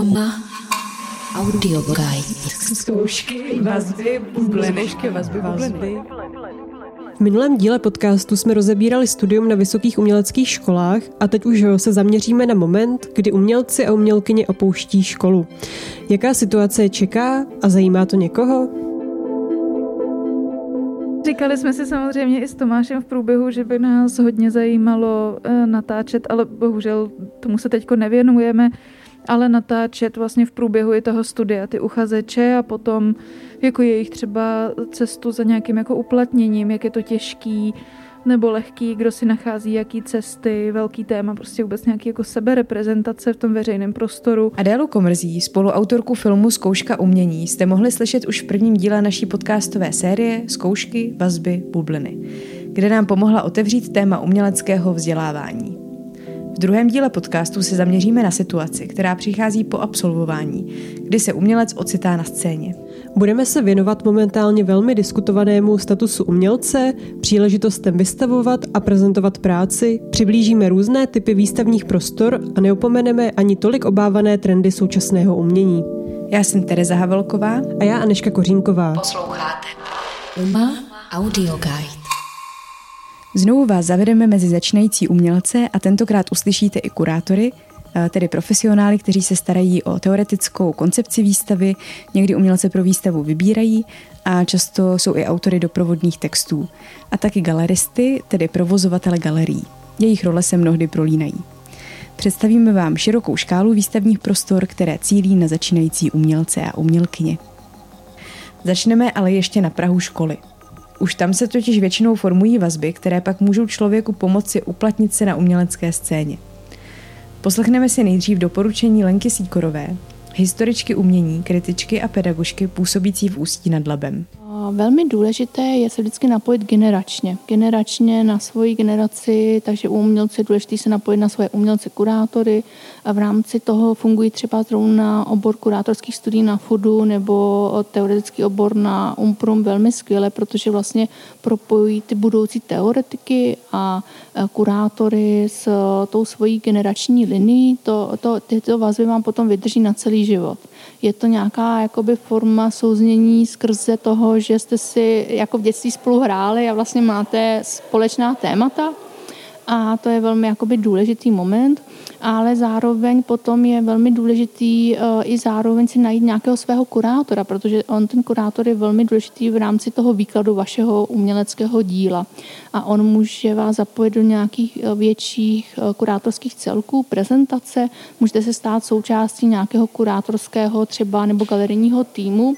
Umma Audio Guide. Zkoušky, vazby, bublinešky, vazby. V minulém díle podcastu jsme rozebírali studium na vysokých uměleckých školách a teď už se zaměříme na moment, kdy umělci a umělkyně opouští školu. Jaká situace je čeká a zajímá to někoho? Říkali jsme si samozřejmě i s Tomášem v průběhu, že by nás hodně zajímalo eh, natáčet, ale bohužel tomu se teď nevěnujeme, ale natáčet vlastně v průběhu i toho studia ty uchazeče a potom jako jejich třeba cestu za nějakým jako uplatněním, jak je to těžký, nebo lehký, kdo si nachází jaký cesty, velký téma, prostě vůbec nějaký jako sebereprezentace v tom veřejném prostoru. Adélu Komrzí, spoluautorku filmu Zkouška umění, jste mohli slyšet už v prvním díle naší podcastové série Zkoušky, vazby, bubliny, kde nám pomohla otevřít téma uměleckého vzdělávání. V druhém díle podcastu se zaměříme na situaci, která přichází po absolvování, kdy se umělec ocitá na scéně. Budeme se věnovat momentálně velmi diskutovanému statusu umělce, příležitostem vystavovat a prezentovat práci, přiblížíme různé typy výstavních prostor a neopomeneme ani tolik obávané trendy současného umění. Já jsem Tereza Havelková a já Aneška Kořínková. Posloucháte Umma Audio Guide. Znovu vás zavedeme mezi začínající umělce a tentokrát uslyšíte i kurátory, Eh, tedy profesionály, kteří se starají o teoretickou koncepci výstavy, někdy umělce pro výstavu vybírají a často jsou i autory doprovodných textů. A taky galeristy, tedy provozovatele galerií. Jejich role se mnohdy prolínají. Představíme vám širokou škálu výstavních prostor, které cílí na začínající umělce a umělkyně. Začneme ale ještě na Prahu školy. Už tam se totiž většinou formují vazby, které pak můžou člověku pomoci uplatnit se na umělecké scéně – Poslechneme si nejdřív doporučení Lenky Síkorové, historičky umění, kritičky a pedagožky působící v Ústí nad Labem. Velmi důležité je se vždycky napojit generačně. Generačně na svoji generaci, takže u umělců je důležité se napojit na svoje umělce kurátory a v rámci toho fungují třeba zrovna obor kurátorských studií na FUDu nebo teoretický obor na UMPRUM velmi skvěle, protože vlastně propojují ty budoucí teoretiky a kurátory s tou svojí generační linií. To, to, tyto vazby vám potom vydrží na celý život. Je to nějaká jakoby forma souznění skrze toho, že jste si jako v dětství spolu hráli a vlastně máte společná témata a to je velmi jakoby důležitý moment ale zároveň potom je velmi důležitý eh, i zároveň si najít nějakého svého kurátora, protože on ten kurátor je velmi důležitý v rámci toho výkladu vašeho uměleckého díla. A on může vás zapojit do nějakých eh, větších eh, kurátorských celků, prezentace, můžete se stát součástí nějakého kurátorského třeba nebo galerijního týmu,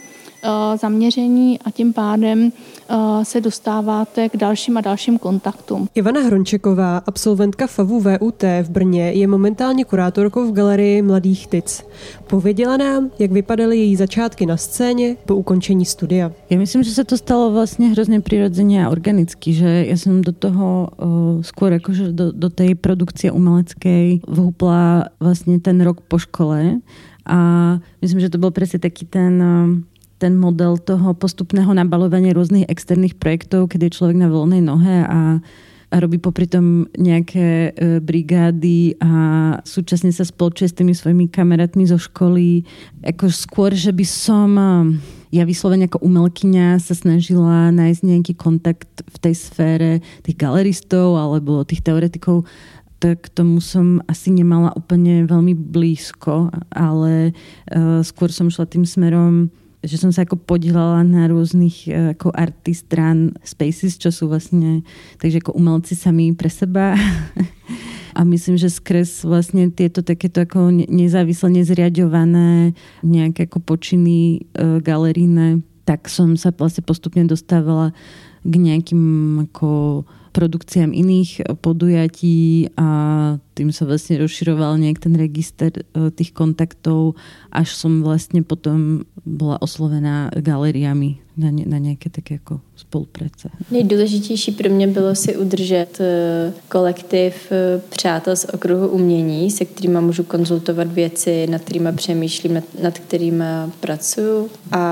zaměření a tím pádem eh, se dostáváte k dalším a dalším kontaktům. Ivana Hrončeková, absolventka FAVu VUT v Brně, je momentálně kurátorkou v galerii Mladých Tic. Pověděla nám, jak vypadaly její začátky na scéně po ukončení studia. Já myslím, že se to stalo vlastně hrozně přirozeně a organicky, že já jsem do toho uh, skôr jakože do, do té produkce umelecké vhupla vlastně ten rok po škole a myslím, že to byl přesně taký ten uh, ten model toho postupného nabalovania rôznych externých projektov, kedy je človek na voľnej nohe a, a robí popri tom nejaké e, brigády a súčasne sa spolčuje s tými svojimi kamarátmi zo školy. Ako skôr, že by som e, ja vyslovene ako umelkyňa sa snažila nájsť nejaký kontakt v tej sfére tých galeristov alebo tých teoretikov, tak tomu som asi nemala úplne veľmi blízko, ale uh, skôr som šla tým smerom že som sa ako podielala na rôznych e, ako artist run spaces, čo sú vlastne takže ako umelci sami pre seba. A myslím, že skres vlastne tieto takéto ako nezávisle nezriadované nejaké ako počiny e, galeríne, tak som sa vlastne postupne dostávala k nejakým ako produkciám iných podujatí a tým sa vlastne rozširoval nejak ten register e, tých kontaktov, až som vlastne potom bola oslovená galeriami na, ně, na nějaké tak jako spolupráce. Nejdůležitější pro mě bylo si udržet eh, kolektiv eh, přátel z okruhu umění, se kterými můžu konzultovat věci, nad kterými přemýšlím, nad, nad kterými pracuju. A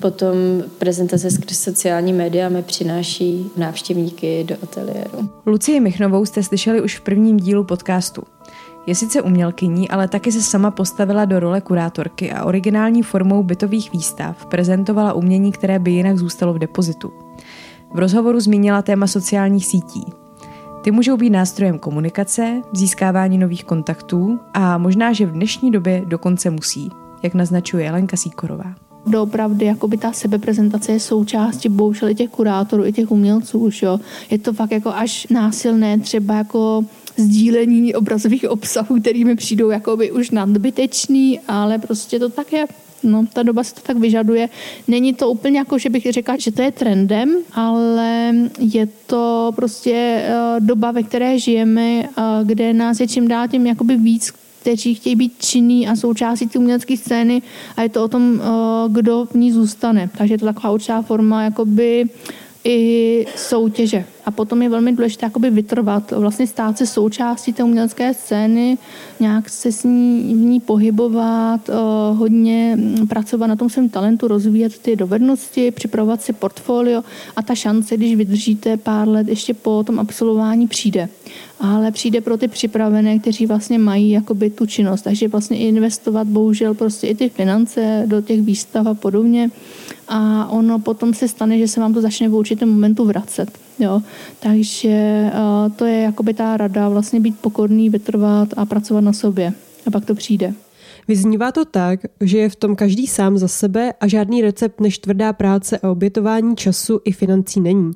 potom prezentace skrz sociální média mi přináší návštěvníky do ateliéru. Lucie Michnovou jste slyšeli už v prvním dílu podcastu. Je sice umělkyní, ale taky se sama postavila do role kurátorky a originální formou bytových výstav prezentovala umění, které by jinak zůstalo v depozitu. V rozhovoru zmínila téma sociálních sítí. Ty můžou být nástrojem komunikace, získávání nových kontaktů a možná, že v dnešní době dokonce musí, jak naznačuje Lenka Síkorová doopravdy jakoby ta sebeprezentace je součástí bohužel i těch kurátorů, i těch umělců už, jo. Je to fakt jako až násilné, třeba jako sdílení obrazových obsahů, který mi přijdou jakoby už nadbytečný, ale prostě to tak je. No, ta doba se to tak vyžaduje. Není to úplně jako, že bych řekla, že to je trendem, ale je to prostě eh, doba, ve které žijeme, eh, kde nás je čím dál tím jakoby víc kteří chtějí být činní a součástí té umělecké scény a je to o tom, eh, kdo v ní zůstane. Takže je to taková určitá forma jakoby i soutěže. A potom je velmi důležité jakoby vytrvat, vlastně stát se součástí té umělecké scény, nějak se s ní, v ní pohybovat, eh, hodně pracovat na tom svém talentu, rozvíjet ty dovednosti, připravovat si portfolio a ta šance, když vydržíte pár let ještě po tom absolvování přijde. Ale přijde pro ty připravené, kteří vlastně mají jakoby tu činnost. Takže vlastně investovat bohužel prostě i ty finance do těch výstav a podobně a ono potom se stane, že se vám to začne v určitém momentu vracet. Jo? Takže uh, to je jakoby ta rada, vlastně být pokorný, vytrvat a pracovat na sobě. A pak to přijde. Vyznívá to tak, že je v tom každý sám za sebe a žádný recept než tvrdá práce a obětování času i financí není.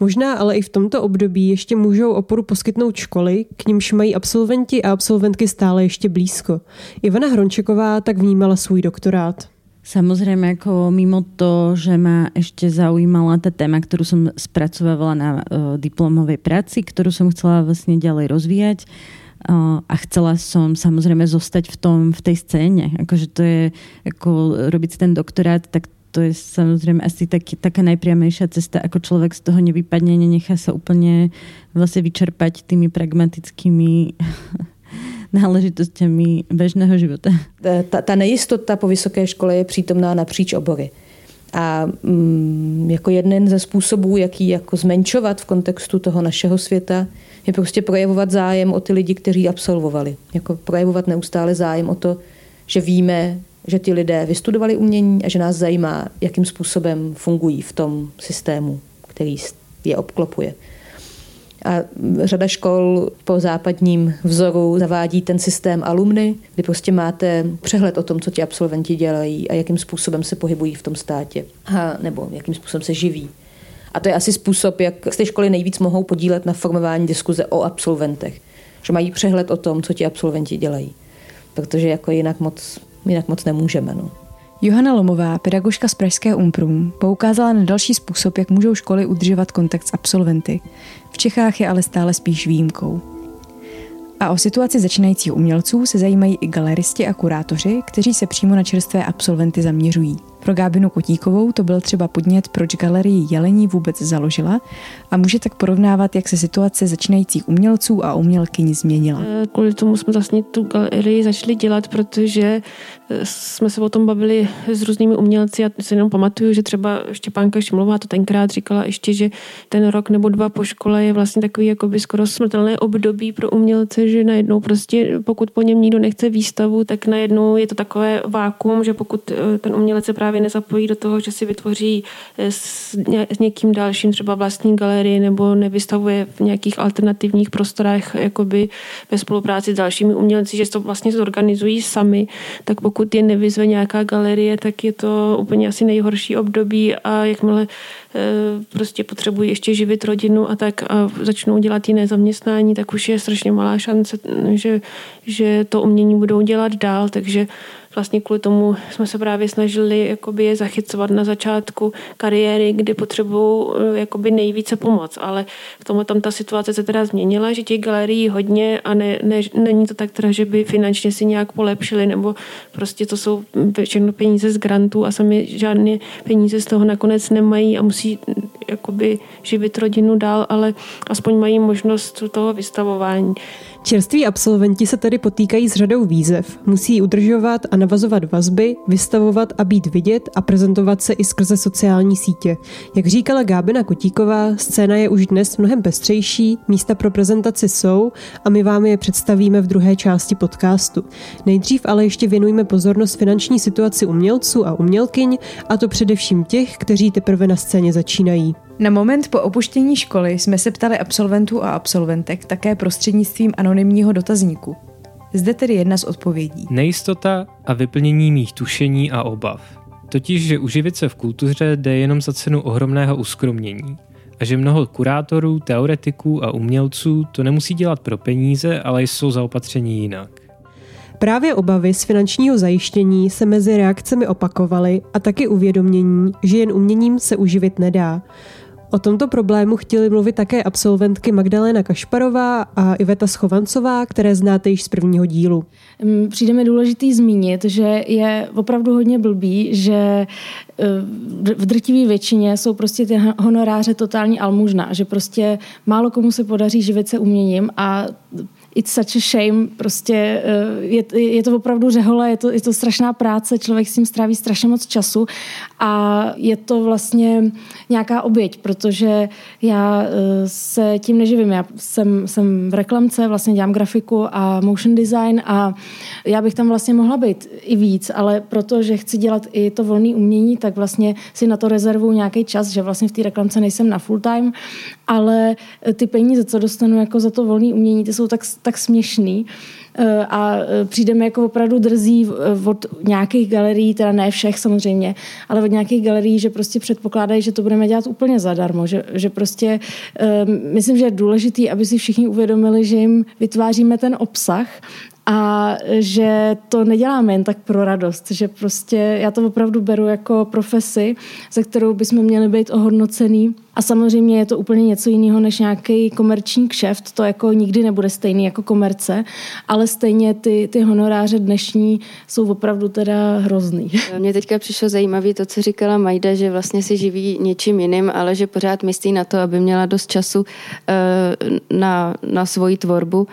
Možná ale i v tomto období ještě můžou oporu poskytnout školy, k nímž mají absolventi a absolventky stále ještě blízko. Ivana Hrončeková tak vnímala svůj doktorát. Samozrejme, ako mimo to, že ma ešte zaujímala tá téma, ktorú som spracovávala na uh, diplomovej práci, ktorú som chcela vlastne ďalej rozvíjať uh, a chcela som samozrejme zostať v tom, v tej scéne. Akože to je, ako robiť ten doktorát, tak to je samozrejme asi tak, taká najpriamejšia cesta, ako človek z toho nevypadne, nenechá sa úplne vlastne vyčerpať tými pragmatickými náležitostmi běžného života. Ta, ta nejistota po vysoké škole je přítomná napříč obory. A mm, jako jeden ze způsobů, jaký jako zmenšovat v kontextu toho našeho světa, je prostě projevovat zájem o ty lidi, kteří absolvovali. Jako projevovat neustále zájem o to, že víme, že ty lidé vystudovali umění a že nás zajímá, jakým způsobem fungují v tom systému, který je obklopuje. A řada škol po západním vzoru zavádí ten systém alumny, kdy prostě máte přehled o tom, co ti absolventi dělají a jakým způsobem se pohybují v tom státě, a, nebo jakým způsobem se živí. A to je asi způsob, jak z té školy nejvíc mohou podílet na formování diskuze o absolventech. Že mají přehled o tom, co ti absolventi dělají. Protože jako jinak moc, jinak moc nemůžeme. No. Johana Lomová, pedagožka z Pražské Umprum, poukázala na další způsob, jak můžou školy udržovat kontakt s absolventy. V Čechách je ale stále spíš výjimkou. A o situaci začínajících umělců se zajímají i galeristi a kurátoři, kteří se přímo na čerstvé absolventy zaměřují. Pro Gábinu Kotíkovou to byl třeba podnět, proč galerii Jelení vůbec založila a může tak porovnávat, jak se situace začínajících umělců a umělkyní změnila. Eh, kvůli tomu jsme vlastně tu galerii začali dělat, protože eh, jsme se o tom bavili s různými umělci a si jenom pamatuju, že třeba Štěpánka Šimlová to tenkrát říkala ještě, že ten rok nebo dva po škole je vlastně takový jakoby skoro smrtelné období pro umělce, že najednou prostě pokud po něm nikdo nechce výstavu, tak najednou je to takové vákuum, že pokud eh, ten umělec se právě právě nezapojí do toho, že si vytvoří eh, s, někým dalším třeba vlastní galerii nebo nevystavuje v nějakých alternativních prostorách jakoby ve spolupráci s dalšími umělci, že to vlastně zorganizují sami, tak pokud je nevyzve nějaká galerie, tak je to úplně asi nejhorší období a jakmile prostě potřebují ještě živit rodinu a tak a začnou dělat jiné zaměstnání, tak už je strašně malá šance, že, že to umění budou dělat dál, takže vlastně kvůli tomu jsme se právě snažili jakoby je zachycovat na začátku kariéry, kdy potřebují eh, jakoby nejvíce pomoc, ale v tomhle tam ta situace se teda změnila, že těch galerií hodně a ne, ne, není to tak teda, že by finančně si nějak polepšili, nebo prostě to jsou všechno peníze z grantů a sami žádné peníze z toho nakonec nemají a musí jakoby živit rodinu dál, ale aspoň mají možnost toho vystavování. Čerství absolventi se tedy potýkají s řadou výzev. Musí udržovat a navazovat vazby, vystavovat a být vidět a prezentovat se i skrze sociální sítě. Jak říkala Gábina Kotíková, scéna je už dnes mnohem pestřejší, místa pro prezentaci jsou a my vám je představíme v druhé části podcastu. Nejdřív ale ještě věnujeme pozornost finanční situaci umělců a umělkyň, a to především těch, kteří teprve na scéně začínají. Na moment po opuštění školy jsme se ptali absolventů a absolventek také prostřednictvím anonymního dotazníku. Zde tedy jedna z odpovědí. Nejistota a vyplnění mých tušení a obav. Totiž, že uživit se v kultuře jde jenom za cenu ohromného uskromnění a že mnoho kurátorů, teoretiků a umělců to nemusí dělat pro peníze, ale jsou zaopatření jinak. Právě obavy z finančního zajištění se mezi reakcemi opakovaly a taky uvědomění, že jen uměním se uživit nedá. O tomto problému chtěli mluvit také absolventky Magdalena Kašparová a Iveta Schovancová, které znáte již z prvního dílu. Přijde mi důležitý zmínit, že je opravdu hodně blbý, že e, v drtivé většině jsou prostě ty honoráře totální almužna, že prostě málo komu se podaří živit se uměním a it's such a shame, prostě eh, je, je to opravdu řehole, je to, je to strašná práce, člověk s tím stráví strašně moc času a je to vlastně nějaká oběť, protože já eh, se tím neživím. Já jsem, jsem v reklamce, vlastně dělám grafiku a motion design a já bych tam vlastně mohla být i víc, ale protože chci dělat i to volné umění, tak vlastně si na to rezervu nějaký čas, že vlastně v té reklamce nejsem na full time, ale ty peníze, co dostanu jako za to volné umění, ty jsou tak tak směšný. Eh, a eh, přijdeme jako opravdu drzí eh, od nějakých galerií, teda ne všech samozřejmě, ale od nějakých galerií, že prostě předpokládají, že to budeme dělat úplně zadarmo, že, že prostě myslím, že je důležitý, aby si všichni uvědomili, že jim vytváříme ten obsah a že to neděláme jen tak pro radost, že prostě já to opravdu beru jako profesi, ze kterou bychom měli být ohodnocený. A samozřejmě je to úplně něco jiného než nějaký komerční kšeft, to jako nikdy nebude stejný jako komerce, ale stejně ty, ty honoráře dnešní jsou opravdu teda hrozný. Mně teďka přišlo zajímavé to, co říkala Majda, že vlastně se živí něčím jiným, ale že pořád myslí na to, aby měla dost času eh, na, na svoji tvorbu,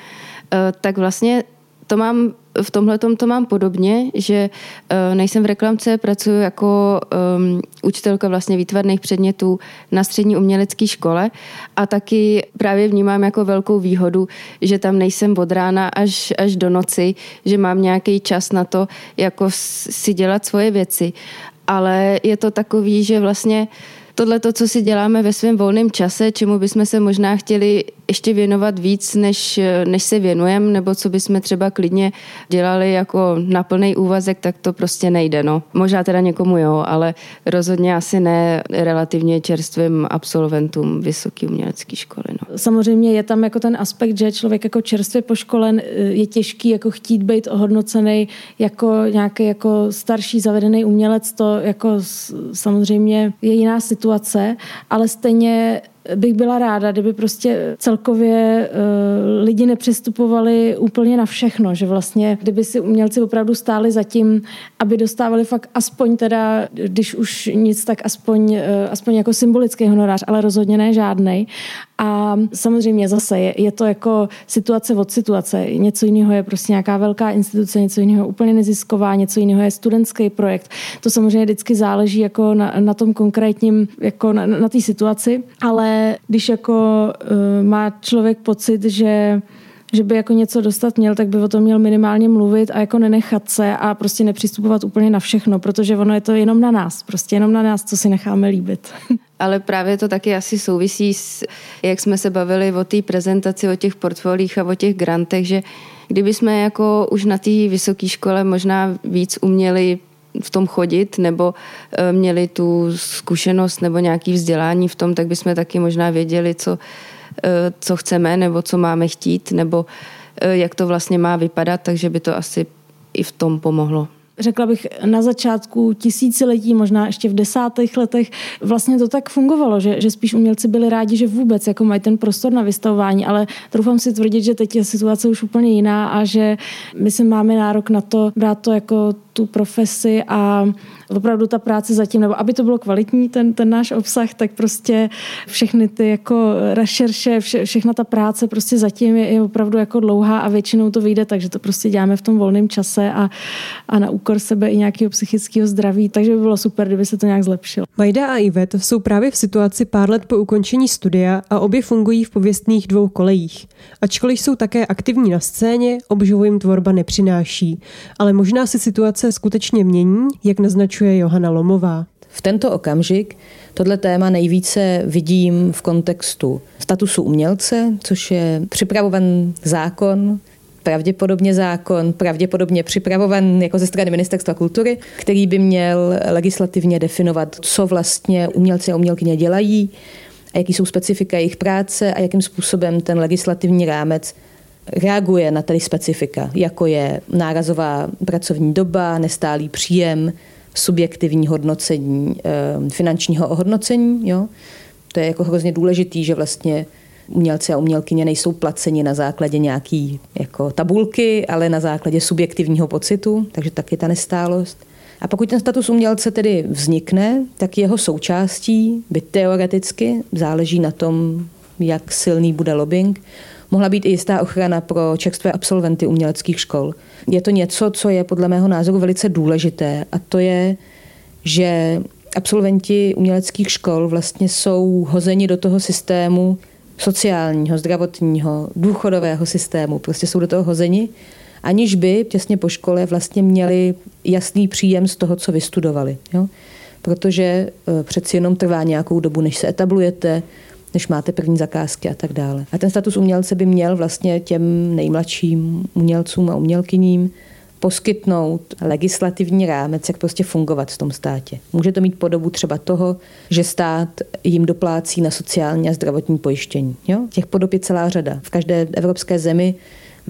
eh, tak vlastně to mám v tomhle to mám podobně, že uh, nejsem v reklamce, pracuji jako um, učitelka vlastně výtvarných předmětů na střední umělecké škole a taky právě vnímám jako velkou výhodu, že tam nejsem od rána až, až do noci, že mám nějaký čas na to, jako si dělat svoje věci. Ale je to takový, že vlastně uh, tohle to, co si děláme ve svém volném čase, čemu bychom se možná chtěli ještě věnovat víc, než, než se věnujeme, nebo co bychom třeba klidně dělali jako na plný úvazek, tak to prostě nejde. No. Možná teda někomu jo, ale rozhodně asi ne relativně čerstvým absolventům vysoké umělecké školy. No. Samozřejmě je tam jako ten aspekt, že člověk jako čerstvě poškolen je těžký jako chtít být ohodnocený jako nějaký jako starší zavedený umělec, to jako samozřejmě je jiná situace situace, ale stejně bych byla ráda, kdyby prostě celkově uh, lidi nepřistupovali úplně na všechno, že vlastně, kdyby si umělci opravdu stáli za tím, aby dostávali fakt aspoň teda, když už nic, tak aspoň, uh, aspoň jako symbolický honorář, ale rozhodně ne žádnej. A samozřejmě zase je, je to jako situace od situace. Něco jiného je prostě nějaká velká instituce, něco jiného úplně nezisková, něco jiného je studentský projekt. To samozřejmě vždycky záleží jako na, na tom konkrétním, jako na, na té situaci, ale když jako uh, má člověk pocit, že že by jako něco dostat měl, tak by o tom měl minimálně mluvit a jako nenechat se a prostě nepřistupovat úplně na všechno, protože ono je to jenom na nás, prostě jenom na nás, co si necháme líbit. Ale právě to taky asi souvisí s, jak jsme se bavili o té prezentaci, o těch portfolích a o těch grantech, že kdyby jsme jako už na té vysoké škole možná víc uměli v tom chodit nebo eh, měli tu zkušenost nebo nějaký vzdělání v tom, tak bychom taky možná věděli, co, eh, co chceme nebo co máme chtít nebo eh, jak to vlastně má vypadat, takže by to asi i v tom pomohlo. Řekla bych, na začátku tisíciletí, možná ještě v desátých letech, vlastně to tak fungovalo, že, že spíš umělci byli rádi, že vůbec jako mají ten prostor na vystavování, ale troufám si tvrdit, že teď je situace už úplně jiná a že my si máme nárok na to brát to jako tu profesi a opravdu ta práce zatím, nebo aby to bylo kvalitní, ten, ten náš obsah, tak prostě všechny ty jako rešerše, vše, všechna ta práce prostě zatím je, je opravdu jako dlouhá a většinou to vyjde, takže to prostě děláme v tom volném čase a, a na úkor sebe i nějakého psychického zdraví, takže by bylo super, kdyby se to nějak zlepšilo. Majda a Ivet jsou právě v situaci pár let po ukončení studia a obě fungují v pověstných dvou kolejích. Ačkoliv jsou také aktivní na scéně, obživu jim tvorba nepřináší, ale možná se situace skutečně mění, jak naznačuje Johana Lomová. V tento okamžik tohle téma nejvíce vidím v kontextu statusu umělce, což je připravovan zákon, pravděpodobně zákon, pravděpodobně připravovan jako ze strany Ministerstva kultury, který by měl legislativně definovat, co vlastně umělci a umělkyně dělají, a jaký jsou specifika jejich práce a jakým způsobem ten legislativní rámec reaguje na tady specifika, jako je nárazová pracovní doba, nestálý příjem, subjektivní hodnocení, eh, finančního ohodnocení. Jo? To je jako hrozně důležitý, že vlastně umělci a umělkyně nejsou placeni na základě nějaký jako tabulky, ale na základě subjektivního pocitu, takže taky ta nestálost. A pokud ten status umělce tedy vznikne, tak jeho součástí by teoreticky, záleží na tom, jak silný bude lobbying, mohla být i jistá ochrana pro čerstvé absolventy uměleckých škol. Je to něco, co je podle mého názoru velice důležité a to je, že absolventi uměleckých škol vlastně jsou hozeni do toho systému sociálního, zdravotního, důchodového systému. Prostě jsou do toho hozeni, aniž by těsně po škole vlastně měli jasný příjem z toho, co vystudovali. Jo? Protože e, přeci jenom trvá nějakou dobu, než se etablujete, než máte první zakázky a tak dále. A ten status umělce by měl vlastně těm nejmladším umělcům a umělkyním poskytnout legislativní rámec, jak prostě fungovat v tom státě. Může to mít podobu třeba toho, že stát jim doplácí na sociální a zdravotní pojištění. Jo? Těch podob je celá řada. V každé evropské zemi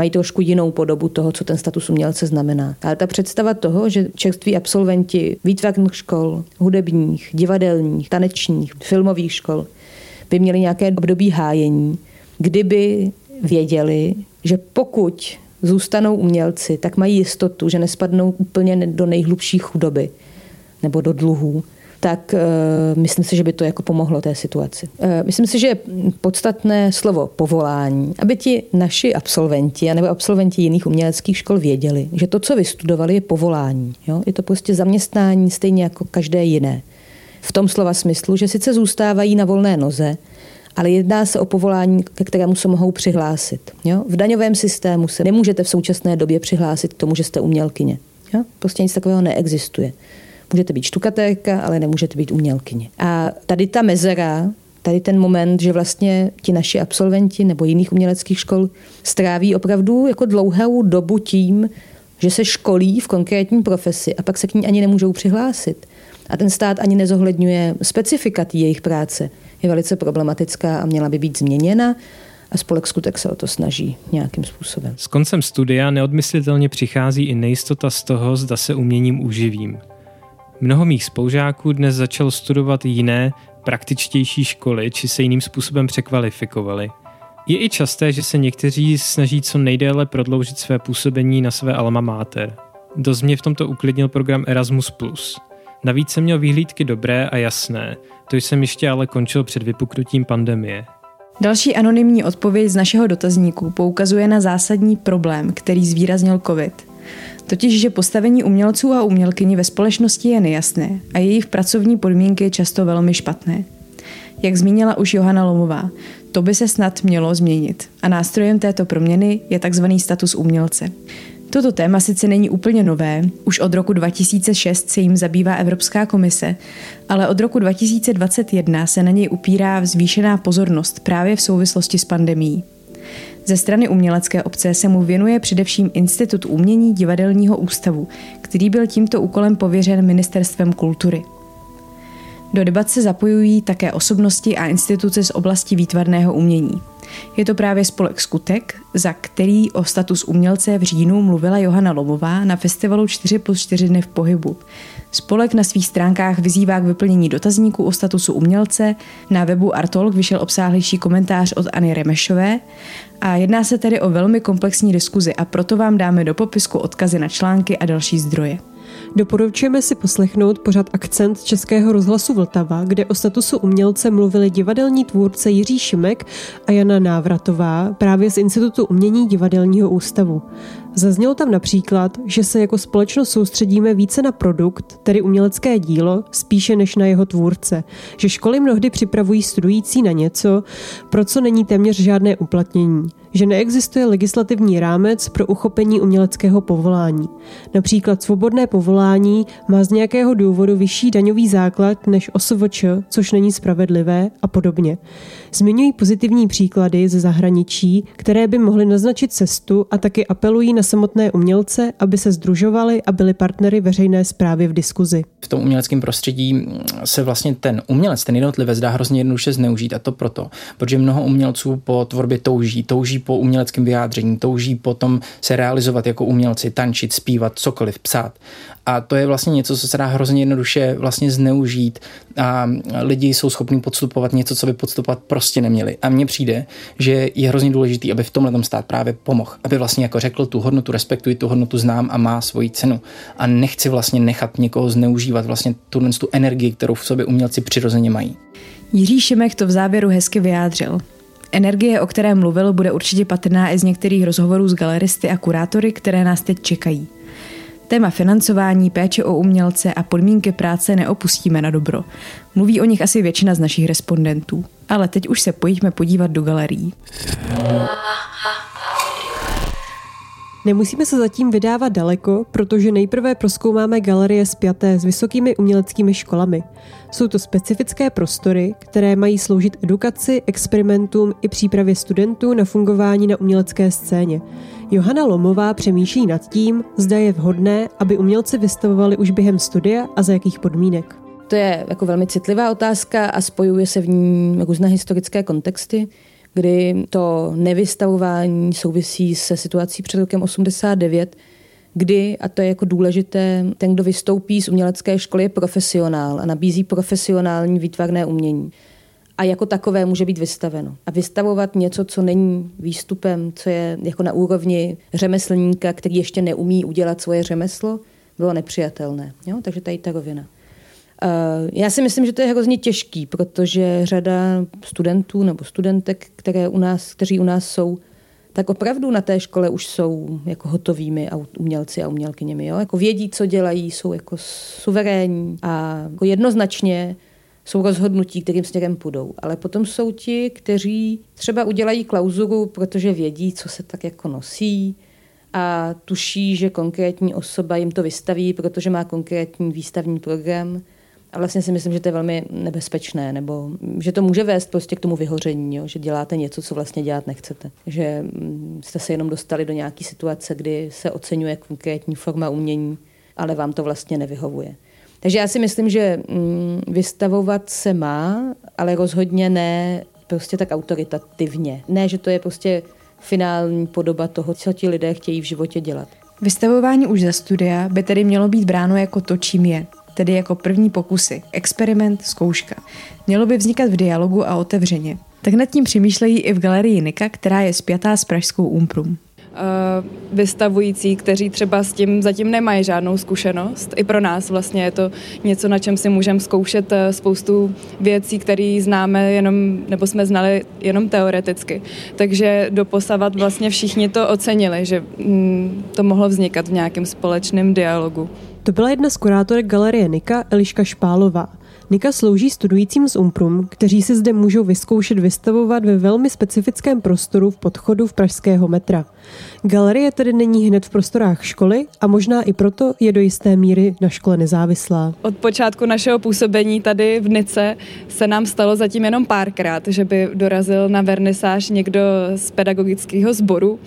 mají trošku jinou podobu toho, co ten status umělce znamená. Ale ta představa toho, že čerství absolventi výtvarných škol, hudebních, divadelních, tanečních, filmových škol by měli nějaké období hájení, kdyby věděli, že pokud zůstanou umělci, tak mají jistotu, že nespadnou úplně do nejhlubší chudoby nebo do dluhů, tak uh, myslím si, že by to jako pomohlo té situaci. Uh, myslím si, že je podstatné slovo povolání, aby ti naši absolventi nebo absolventi jiných uměleckých škol věděli, že to, co vystudovali, je povolání. Jo? Je to prostě zaměstnání stejně jako každé jiné. V tom slova smyslu, že sice zůstávají na volné noze, ale jedná se o povolání, ke kterému se mohou přihlásit. Jo? V daňovém systému se nemůžete v současné době přihlásit k tomu, že jste umělkyně. Jo? Prostě nic takového neexistuje. Můžete být štukatérka, ale nemůžete být umělkyně. A tady ta mezera, tady ten moment, že vlastně ti naši absolventi nebo jiných uměleckých škol stráví opravdu jako dlouhou dobu tím, že se školí v konkrétní profesi a pak se k ní ani nemůžou přihlásit. A ten stát ani nezohledňuje specifika jejich práce je velice problematická a měla by být změněna a spolek skutek se o to snaží nějakým způsobem. S koncem studia neodmyslitelně přichází i nejistota z toho, zda se uměním uživím. Mnoho mých spolužáků dnes začalo studovat jiné, praktičtější školy, či se jiným způsobem překvalifikovali. Je i časté, že se někteří snaží co nejdéle prodloužit své působení na své alma mater. Dost mě v tomto uklidnil program Erasmus+. Navíc jsem měl výhlídky dobré a jasné, to jsem ještě ale končil před vypuknutím pandemie. Další anonymní odpověď z našeho dotazníku poukazuje na zásadní problém, který zvýraznil COVID. Totiž, že postavení umělců a umělkyní ve společnosti je nejasné a jejich pracovní podmínky často velmi špatné. Jak zmínila už Johana Lomová, to by se snad mělo změnit a nástrojem této proměny je tzv. status umělce. Toto téma sice není úplně nové, už od roku 2006 se jim zabývá Evropská komise, ale od roku 2021 se na něj upírá zvýšená pozornost právě v souvislosti s pandemí. Ze strany umělecké obce se mu věnuje především Institut umění divadelního ústavu, který byl tímto úkolem pověřen Ministerstvem kultury. Do debat se zapojují také osobnosti a instituce z oblasti výtvarného umění. Je to právě spolek Skutek, za který o status umělce v říjnu mluvila Johana Lomová na festivalu 4 plus 4 dny v pohybu. Spolek na svých stránkách vyzývá k vyplnění dotazníku o statusu umělce, na webu Artolk vyšel obsáhlejší komentář od Anny Remešové a jedná se tedy o velmi komplexní diskuzi a proto vám dáme do popisku odkazy na články a další zdroje. Doporučujeme si poslechnout pořad Akcent Českého rozhlasu Vltava, kde o statusu umělce mluvili divadelní tvůrce Jiří Šimek a Jana Návratová právě z Institutu umění divadelního ústavu. Zaznělo tam například, že se jako společnost soustředíme více na produkt, tedy umělecké dílo, spíše než na jeho tvůrce, že školy mnohdy připravují studující na něco, pro co není téměř žádné uplatnění že neexistuje legislativní rámec pro uchopení uměleckého povolání. Například svobodné povolání má z nějakého důvodu vyšší daňový základ než OSVČ, což není spravedlivé a podobně. Zmiňují pozitivní příklady ze zahraničí, které by mohly naznačit cestu a taky apelují na samotné umělce, aby se združovali a byli partnery veřejné zprávy v diskuzi. V tom uměleckém prostředí se vlastně ten umělec, ten jednotlivec dá hrozně jednoduše zneužít a to proto, protože mnoho umělců po tvorbě touží, touží po uměleckém vyjádření, touží potom se realizovat jako umělci, tančit, zpívat, cokoliv, psát. A to je vlastně něco, co se dá hrozně jednoduše vlastně zneužít a lidi jsou schopni podstupovat něco, co by podstupovat prostě neměli. A mně přijde, že je hrozně důležitý, aby v tomhle tom stát právě pomohl. Aby vlastně jako řekl, tu hodnotu respektuji, tu hodnotu znám a má svoji cenu. A nechci vlastně nechat někoho zneužívat vlastně tu, tu energii, kterou v sobě umělci přirozeně mají. Jiří Šimek to v závěru hezky vyjádřil. Energie, o které mluvil, bude určitě patrná i z některých rozhovorů s galeristy a kurátory, které nás teď čekají. Téma financování, péče o umělce a podmínky práce neopustíme na dobro. Mluví o nich asi většina z našich respondentů. Ale teď už se pojďme podívat do galerií. Nemusíme se zatím vydávat daleko, protože nejprve proskoumáme galerie spjaté s vysokými uměleckými školami. Jsou to specifické prostory, které mají sloužit edukaci, experimentům i přípravě studentů na fungování na umělecké scéně. Johana Lomová přemýšlí nad tím, zda je vhodné, aby umělci vystavovali už během studia a za jakých podmínek. To je jako velmi citlivá otázka a spojuje se v ní různé historické kontexty kdy to nevystavování souvisí se situací před rokem 89, kdy, a to je jako důležité, ten, kdo vystoupí z umělecké školy, je profesionál a nabízí profesionální výtvarné umění. A jako takové může být vystaveno. A vystavovat něco, co není výstupem, co je jako na úrovni řemeslníka, který ještě neumí udělat svoje řemeslo, bylo nepřijatelné. Jo? Takže tady ta rovina. Eh, já si myslím, že to je hrozně těžký, protože řada studentů nebo studentek, které u nás, kteří u nás jsou, tak opravdu na té škole už jsou jako hotovými umělci a umělkyněmi. Jo? Jako vědí, co dělají, jsou jako suverénní a jako jednoznačně jsou rozhodnutí, kterým směrem půjdou. Ale potom jsou ti, kteří třeba udělají klauzuru, protože vědí, co se tak jako nosí a tuší, že konkrétní osoba jim to vystaví, protože má konkrétní výstavní program a vlastně si myslím, že to je velmi nebezpečné, nebo že to může vést prostě k tomu vyhoření, jo? že děláte něco, co vlastně dělat nechcete. Že mm, jste se jenom dostali do nějaké situace, kdy se oceňuje konkrétní forma umění, ale vám to vlastně nevyhovuje. Takže já si myslím, že mm, vystavovat se má, ale rozhodně ne prostě tak autoritativně. Ne, že to je prostě finální podoba toho, co ti lidé chtějí v životě dělat. Vystavování už za studia by tedy mělo být bráno jako to, čím je, tedy jako první pokusy, experiment, zkouška. Mělo by vznikat v dialogu a otevřeně. Tak nad tím přemýšlejí i v galerii Nika, která je spjatá s pražskou Umprum vystavující, kteří třeba s tím zatím nemají žádnou zkušenost. I pro nás vlastně je to něco, na čem si můžeme zkoušet eh, spoustu věcí, které známe jenom, nebo jsme znali jenom teoreticky. Takže doposavat vlastně všichni to ocenili, že mm, to mohlo vznikat v nějakém společném dialogu. To byla jedna z kurátorek galerie Nika, Eliška Špálová. Nika slouží studujícím z Umprum, kteří si zde můžou vyzkoušet vystavovat ve velmi specifickém prostoru v podchodu v pražského metra. Galerie tedy není hned v prostorách školy a možná i proto je do jisté míry na škole nezávislá. Od počátku našeho působení tady v Nice se nám stalo zatím jenom párkrát, že by dorazil na vernisáž někdo z pedagogického sboru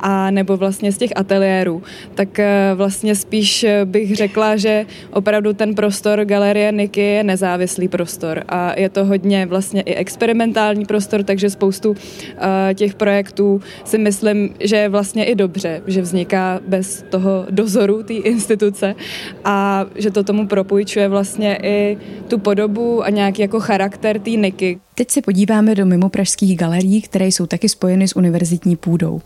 a nebo vlastně z těch ateliérů. Tak eh, vlastně spíš bych řekla, že opravdu ten prostor galerie Niky je nezávislý prostor a je to hodně vlastně i experimentální prostor, takže spoustu uh, těch projektů si myslím, že je vlastně i dobře, že vzniká bez toho dozoru té instituce a že to tomu propůjčuje vlastně i tu podobu a nějaký jako charakter té Niky. Teď se podíváme do mimopražských galerií, které jsou taky spojeny s univerzitní půdou.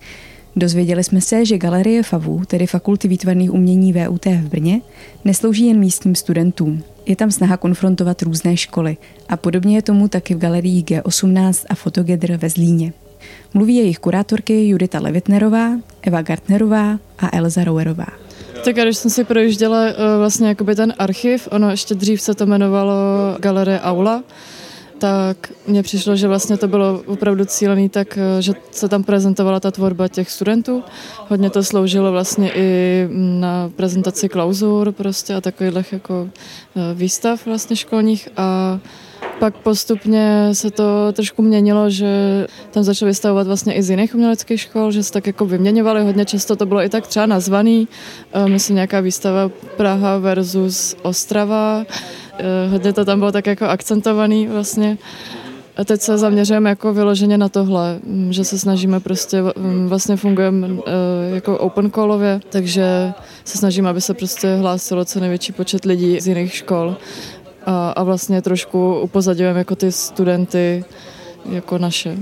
Dozvěděli jsme se, že Galerie FAVU, tedy Fakulty výtvarných umění VUT v Brně, neslouží jen místním studentům. Je tam snaha konfrontovat různé školy a podobně je tomu taky v galerii G18 a Fotogether ve Zlíně. Mluví jejich kurátorky Judita Levitnerová, Eva Gartnerová a Elza Rouerová. Tak když jsem si projížděla eh, vlastně jakoby ten archiv, ono ještě dřív se to jmenovalo Galerie Aula, tak mně přišlo, že vlastně to bylo opravdu cílený tak, eh, že se tam prezentovala ta tvorba těch studentů. Hodně to sloužilo vlastně i na prezentaci klauzur prostě a takových jako eh, výstav vlastně školních a pak postupně se to trošku měnilo, že tam začali vystavovat vlastně i z jiných uměleckých škol, že se tak jako vyměňovali. Hodně často to bylo i tak třeba nazvaný. Eh, myslím nějaká výstava Praha versus Ostrava. Eh, hodně to tam bylo tak jako akcentovaný vlastně. A teď se zaměřujeme jako vyloženě na tohle, mm, že se snažíme prostě, mm, vlastně fungujeme eh, jako open callově, takže se snažíme, aby se prostě hlásilo co největší počet lidí z jiných škol a, a vlastně trošku upozadňujeme jako ty studenty jako naše.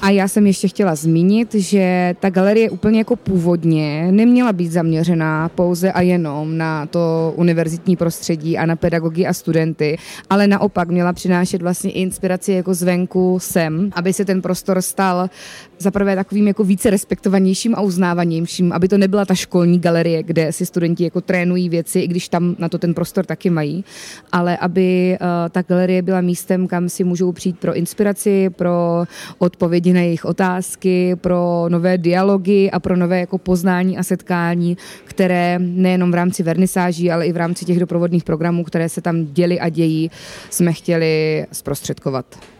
A já jsem ještě chtěla zmínit, že ta galerie úplně jako původně neměla být zaměřená pouze a jenom na to univerzitní prostředí a na pedagogy a studenty, ale naopak měla přinášet vlastně inspiraci jako zvenku sem, aby se ten prostor stal zaprvé takovým jako více respektovanějším a uznávanějším, aby to nebyla ta školní galerie, kde si studenti jako trénují věci, i když tam na to ten prostor taky mají, ale aby uh, ta galerie byla místem, kam si můžou přijít pro inspiraci, pro odpovědi na jejich otázky, pro nové dialogy a pro nové jako poznání a setkání, které nejenom v rámci vernisáží, ale i v rámci těch doprovodných programů, které se tam děly a dějí, jsme chtěli zprostředkovat.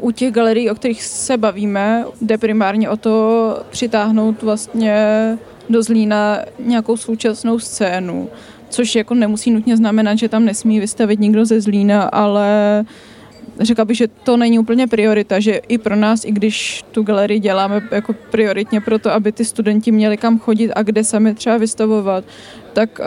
U těch galerií, o kterých se bavíme, jde primárně o to přitáhnout vlastně do Zlína nějakou současnou scénu, což jako nemusí nutně znamenat, že tam nesmí vystavit nikdo ze Zlína, ale řekla bych, že to není úplně priorita, že i pro nás, i když tu galerii děláme jako prioritně pro to, aby ty studenti měli kam chodit a kde sami třeba vystavovat, tak uh,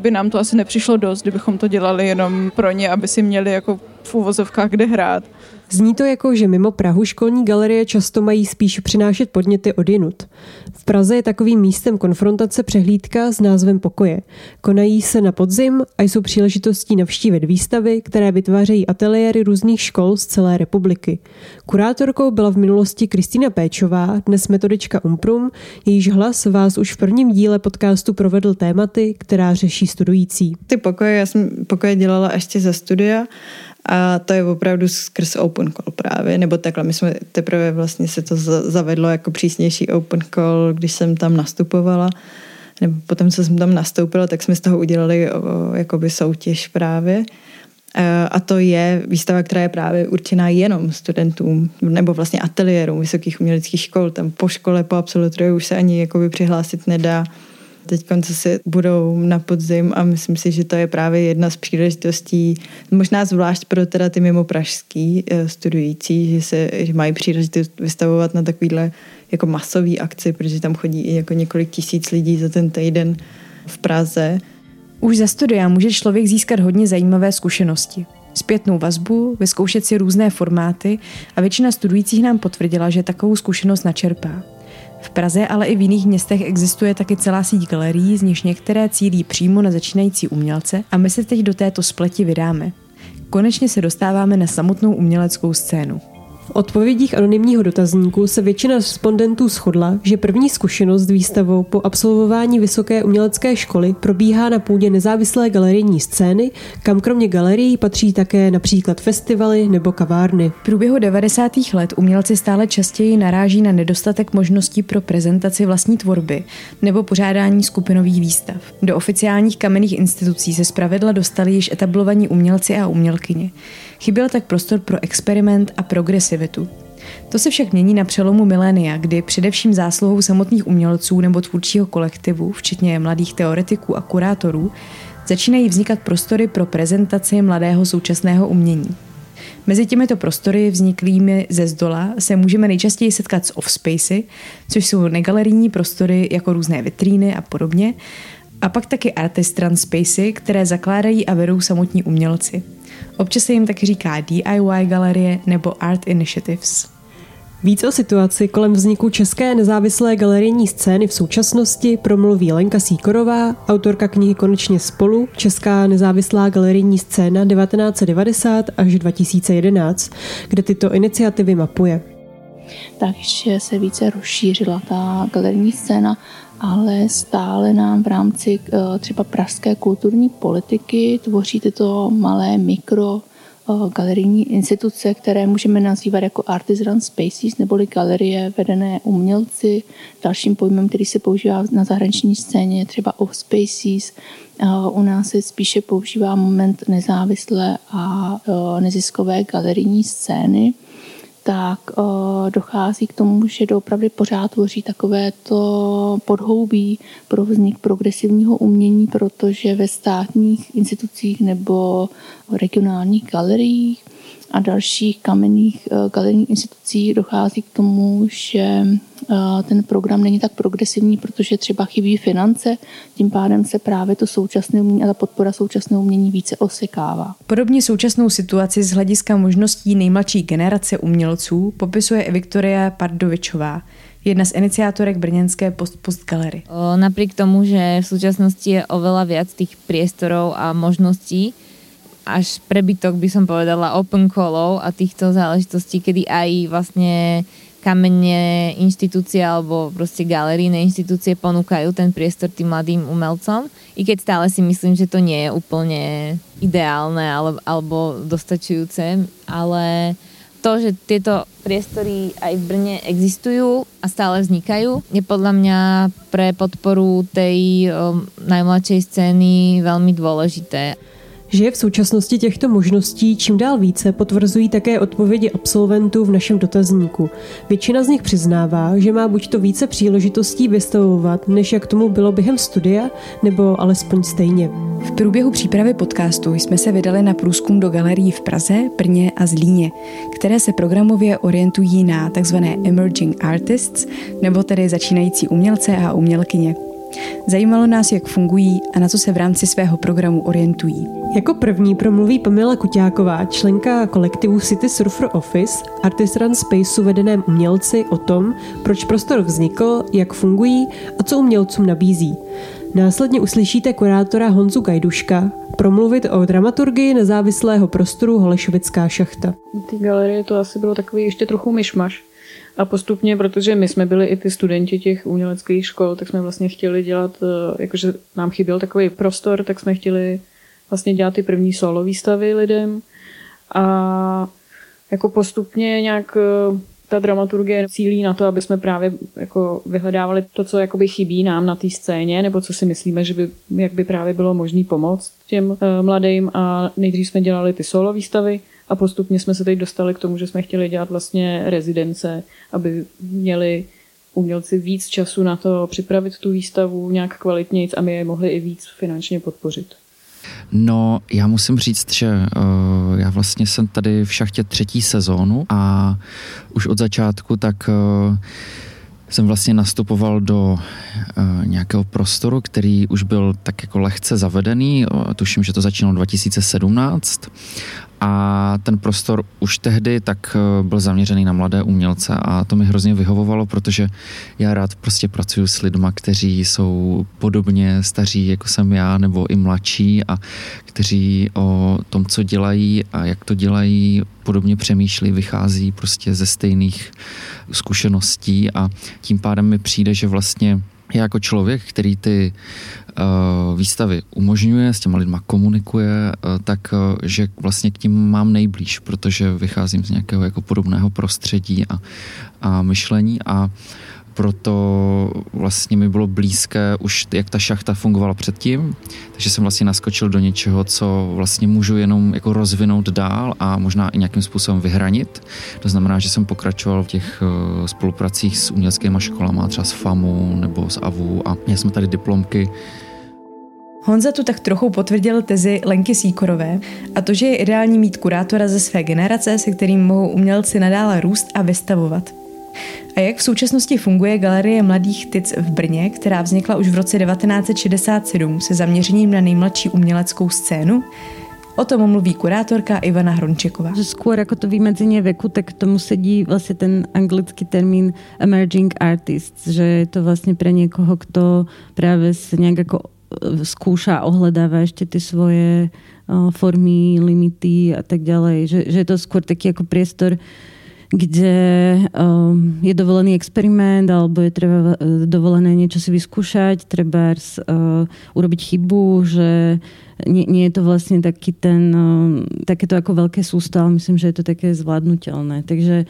by nám to asi nepřišlo dost, kdybychom to dělali jenom pro ně, aby si měli jako v uvozovkách kde hrát. Zní to jako, že mimo Prahu školní galerie často mají spíš přinášet podněty od jinut. V Praze je takovým místem konfrontace přehlídka s názvem Pokoje. Konají se na podzim a jsou příležitostí navštívit výstavy, které vytvářejí ateliéry různých škol z celé republiky. Kurátorkou byla v minulosti Kristýna Péčová, dnes metodička Umprum, jejíž hlas vás už v prvním díle podcastu provedl tématy, která řeší studující. Ty pokoje, já jsem pokoje dělala ještě za studia a to je opravdu skrz open call právě, nebo takhle. My jsme teprve vlastně se to zavedlo jako přísnější open call, když jsem tam nastupovala, nebo potom, co jsem tam nastoupila, tak jsme z toho udělali jakoby soutěž právě. A to je výstava, která je právě určená jenom studentům nebo vlastně ateliérům vysokých uměleckých škol. Tam po škole, po absolutoriu už se ani jakoby přihlásit nedá teď se budou na podzim a myslím si, že to je právě jedna z příležitostí, možná zvlášť pro teda ty mimo pražský eh, studující, že, se, že mají příležitost vystavovat na takovýhle jako masový akci, protože tam chodí i jako několik tisíc lidí za ten týden v Praze. Už za studia může člověk získat hodně zajímavé zkušenosti. Zpětnou vazbu, vyzkoušet si různé formáty a většina studujících nám potvrdila, že takovou zkušenost načerpá. V Praze, ale i v jiných městech existuje taky celá síť galerií, z nichž některé cílí přímo na začínající umělce a my se teď do této spleti vydáme. Konečně se dostáváme na samotnou uměleckou scénu odpovědích anonymního dotazníku se většina respondentů shodla, že první zkušenost s výstavou po absolvování vysoké umělecké školy probíhá na půdě nezávislé galerijní scény, kam kromě galerií patří také například festivaly nebo kavárny. V průběhu 90. let umělci stále častěji naráží na nedostatek možností pro prezentaci vlastní tvorby nebo pořádání skupinových výstav. Do oficiálních kamenných institucí se zpravidla dostali již etablovaní umělci a umělkyně. Chyběl tak prostor pro experiment a progresivitu. To se však mění na přelomu milénia, kdy především zásluhou samotných umělců nebo tvůrčího kolektivu, včetně mladých teoretiků a kurátorů, začínají vznikat prostory pro prezentaci mladého současného umění. Mezi těmito prostory vzniklými ze zdola se můžeme nejčastěji setkat s offspacey, což jsou negalerijní prostory jako různé vitríny a podobně, a pak taky artistran spacey, které zakládají a vedou samotní umělci – Občas se jim taky říká DIY galerie nebo Art Initiatives. Víc o situaci kolem vzniku České nezávislé galerijní scény v současnosti promluví Lenka Síkorová, autorka knihy Konečně spolu, Česká nezávislá galerijní scéna 1990 až 2011, kde tyto iniciativy mapuje. Takže se více rozšířila ta galerijní scéna, ale stále nám v rámci eh, třeba pražské kulturní politiky tvoří tyto malé mikro galerijní instituce, které můžeme nazývat jako artisan spaces, neboli galerie vedené umělci. Dalším pojmem, který se používá na zahraniční scéně, třeba off spaces. U nás se spíše používá moment nezávislé a neziskové galerijní scény tak uh, dochází k tomu, že doopravdy pořád tvoří takové to podhoubí pro vznik progresivního umění, protože ve státních institucích nebo regionálních galeriích a dalších kamenných uh, galerijních institucích dochází k tomu, že ten program není tak progresivní, protože třeba chybí finance, tím pádem se právě to současné umění a ta podpora současného umění více osekává. Podobně současnou situaci z hlediska možností nejmladší generace umělců popisuje i Viktoria Pardovičová, jedna z iniciátorek brněnské Post Post Gallery. Napriek tomu, že v současnosti je oveľa viac tých priestorov a možností, až prebytok by som povedala open callov a týchto záležitostí, kedy aj vlastne kamene inštitúcie alebo proste galerijné inštitúcie ponúkajú ten priestor tým mladým umelcom. I keď stále si myslím, že to nie je úplne ideálne alebo, alebo dostačujúce, ale to, že tieto priestory aj v Brne existujú a stále vznikajú, je podľa mňa pre podporu tej najmladšej scény veľmi dôležité že je v současnosti těchto možností čím dál více potvrzují také odpovědi absolventů v našem dotazníku. Většina z nich přiznává, že má buď to více příležitostí vystavovat, než jak tomu bylo během studia, nebo alespoň stejně. V průběhu přípravy podcastu jsme se vydali na průzkum do galerií v Praze, Brně a Zlíně, které se programově orientují na tzv. emerging artists, nebo tedy začínající umělce a umělkyně. Zajímalo nás, jak fungují a na co se v rámci svého programu orientují. Jako první promluví Pamela Kuťáková, členka kolektivu City Surfer Office, Artist Run Spaceu vedeném umělci o tom, proč prostor vznikl, jak fungují a co umělcům nabízí. Následně uslyšíte kurátora Honzu Gajduška promluvit o dramaturgii nezávislého prostoru Holešovická šachta. Ty galerie to asi bylo takový ještě trochu myšmaš a postupně, protože my jsme byli i ty studenti těch uměleckých škol, tak jsme vlastně chtěli dělat, eh, jakože nám chyběl takový prostor, tak jsme chtěli vlastně dělat ty první solo výstavy lidem. A jako postupně nějak eh, ta dramaturgie cílí na to, aby jsme právě jako vyhledávali to, co jakoby chybí nám na té scéně, nebo co si myslíme, že by, jak by právě bylo možné pomoct těm uh, mladým. A nejdřív jsme dělali ty solo výstavy, a postupně jsme se teď dostali k tomu, že jsme chtěli dělat vlastně rezidence, aby měli umělci víc času na to připravit tu výstavu nějak kvalitněji a my je mohli i víc finančně podpořit. No, já musím říct, že uh, já vlastně jsem tady v šachtě třetí sezónu a už od začátku tak uh, jsem vlastně nastupoval do uh, nějakého prostoru, který už byl tak jako lehce zavedený. Tuším, že to začínalo 2017 a ten prostor už tehdy tak eh, byl zaměřený na mladé umělce a to mi hrozně vyhovovalo, protože já rád prostě pracuji s lidma, kteří jsou podobně staří, jako jsem já, nebo i mladší a kteří o tom, co dělají a jak to dělají, podobně přemýšlí, vychází prostě ze stejných zkušeností a tím pádem mi přijde, že vlastně já jako člověk, který ty uh, výstavy umožňuje, s těma lidma komunikuje, uh, tak uh, že vlastně k tím mám nejblíž, protože vycházím z nějakého jako podobného prostředí a, a myšlení a uh, proto vlastně mi bylo blízké už, jak ta šachta fungovala předtím, takže jsem vlastně naskočil do něčeho, co vlastně můžu jenom jako rozvinout dál a možná i nějakým způsobem vyhranit. To znamená, že jsem pokračoval v těch uh, spolupracích s uměleckými školama, třeba s FAMu nebo s AVU a měli jsme tady diplomky, Honza tu tak trochu potvrdil tezi Lenky Síkorové a to, že je ideální mít kurátora ze své generace, se kterým mohou umělci nadále růst a vystavovat. A jak v současnosti funguje Galerie mladých tic v Brně, která vznikla už v roce 1967 se zaměřením na nejmladší uměleckou scénu? O tom mluví kurátorka Ivana Hrončeková. Skôr jako to vymedzenie veku, tak tomu sedí vlastně ten anglický termín emerging artist, že je to vlastně pre někoho, kto právě se nějak jako skúša, ohledává ještě ty svoje e, formy, limity a tak ďalej. Že, že je to skôr taký jako priestor, kde um, je dovolený experiment alebo je treba uh, dovolené niečo si vyskúšať, treba uh, urobiť chybu, že nie, nie je to vlastne taký ten, uh, takéto ako veľké sústo, ale myslím, že je to také zvládnutelné. Takže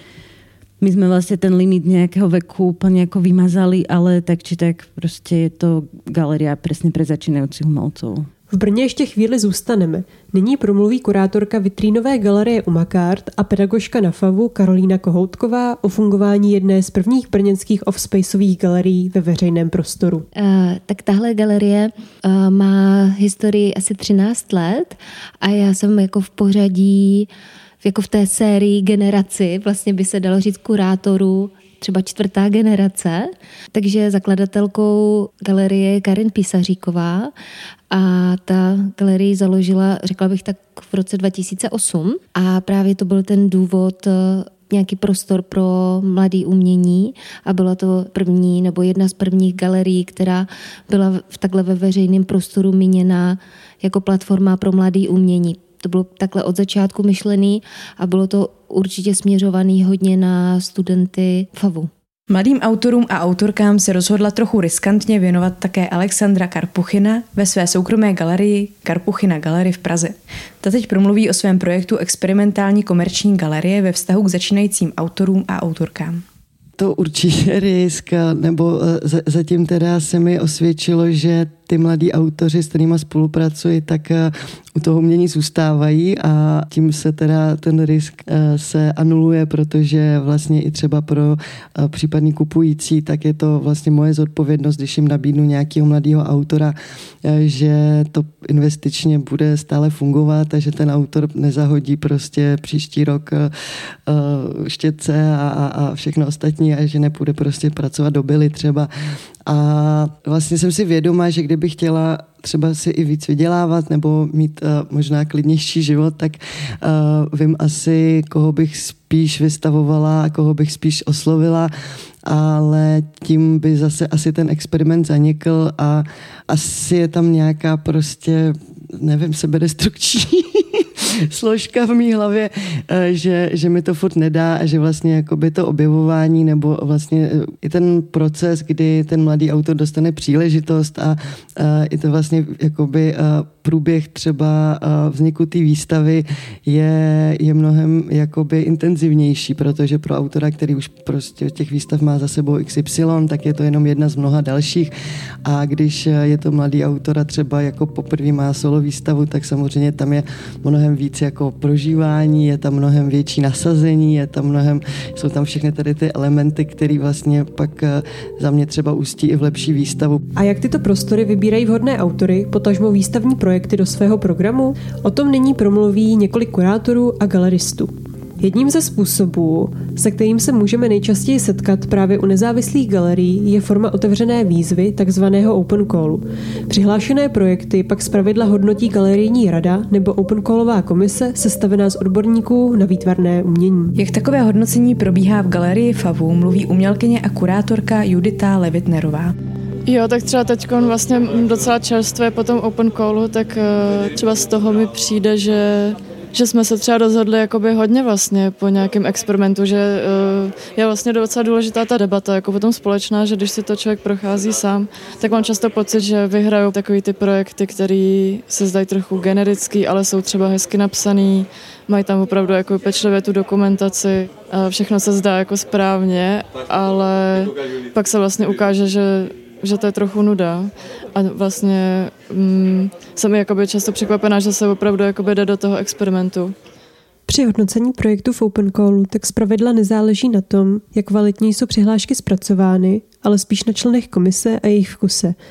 my sme vlastne ten limit nejakého veku úplne ako vymazali, ale tak či tak prostě je to galeria presne pre začínajúcich umelcov. V Brně ještě chvíli zůstaneme. Nyní promluví kurátorka vitrínové galerie Umakart a pedagožka na FAVu Karolína Kohoutková o fungování jedné z prvních brněnských offspaceových galerií ve veřejném prostoru. Uh, tak tahle galerie uh, má historii asi 13 let a já jsem jako v pořadí jako v té sérii generaci, vlastně by se dalo říct kurátorů třeba čtvrtá generace, takže zakladatelkou galerie je Karin Písaříková a ta galerii založila, řekla bych tak v roce 2008 a právě to byl ten důvod eh, nějaký prostor pro mladý umění a byla to první nebo jedna z prvních galerií, která byla v takhle ve veřejném prostoru míněna jako platforma pro mladý umění. To bylo takhle od začátku myšlený a bylo to určitě směřovaný hodně na studenty FAVu. Mladým autorům a autorkám se rozhodla trochu riskantně věnovat také Alexandra Karpuchina ve své soukromé galerii Karpuchina Galery v Praze. Ta teď promluví o svém projektu experimentální komerční galerie ve vztahu k začínajícím autorům a autorkám to určitě risk, nebo eh, zatím teda se mi osvědčilo, že ty mladí autoři, s kterými spolupracuji, tak eh, u toho umění zůstávají a tím se teda ten risk eh, se anuluje, protože vlastně i třeba pro případný kupující, tak je to vlastně moje zodpovědnost, když jim nabídnu nějakého mladého autora, že to investičně bude stále fungovat a že ten autor nezahodí prostě příští rok štětce a, a všechno ostatní a že nepůjde prostě pracovat do byly třeba. A vlastně jsem si vědoma, že kdybych chtěla třeba si i víc vydělávat nebo mít uh, možná klidnější život, tak uh, vím asi, koho bych spíš vystavovala a koho bych spíš oslovila, ale tím by zase asi ten experiment zanikl a asi je tam nějaká prostě, nevím, sebedestrukční složka v mý hlavě, eh, že, že mi to furt nedá a že vlastně jakoby to objevování nebo vlastně eh, i ten proces, kdy ten mladý autor dostane příležitost a, a i to vlastně jakoby průběh třeba vzniku té výstavy je, je mnohem jakoby intenzivnější, protože pro autora, který už prostě těch výstav má za sebou XY, tak je to jenom jedna z mnoha dalších a když je to mladý autor a třeba jako poprvé má solo výstavu, tak samozřejmě tam je mnohem víc jako prožívání, je tam mnohem větší nasazení, je tam mnohem, jsou tam všechny tady ty elementy, které vlastně pak eh, za mě třeba ústí i v lepší výstavu. A jak tyto prostory vybírají vhodné autory, potažmo výstavní projekty do svého programu? O tom nyní promluví několik kurátorů a galeristů. Jedním ze způsobů, se kterým se můžeme nejčastěji setkat právě u nezávislých galerií, je forma otevřené výzvy, takzvaného open callu. Přihlášené projekty pak zpravidla hodnotí galerijní rada nebo open callová komise sestavená z odborníků na výtvarné umění. Jak takové hodnocení probíhá v galerii FAVu, mluví umělkyně a kurátorka Judita Levitnerová. Jo, tak třeba teď vlastně docela čerstvé po tom open callu, tak eh, třeba z toho mi přijde, že že jsme se třeba rozhodli jakoby hodně vlastně po nějakém experimentu, že uh, je vlastně docela důležitá ta debata, jako potom společná, že když si to člověk prochází sám, tak mám často pocit, že vyhrajou takový ty projekty, které se zdají trochu generický, ale jsou třeba hezky napsaný, mají tam opravdu jako pečlivě tu dokumentaci, všechno se zdá jako správně, ale pak se vlastně ukáže, že že to je trochu nuda a vlastně mm, jsem jakoby často překvapená, že se opravdu jakoby jde do toho experimentu. Při hodnocení projektu v Open Callu tak zpravidla nezáleží na tom, jak kvalitně jsou přihlášky zpracovány, ale spíš na členech komise a jejich vkuse –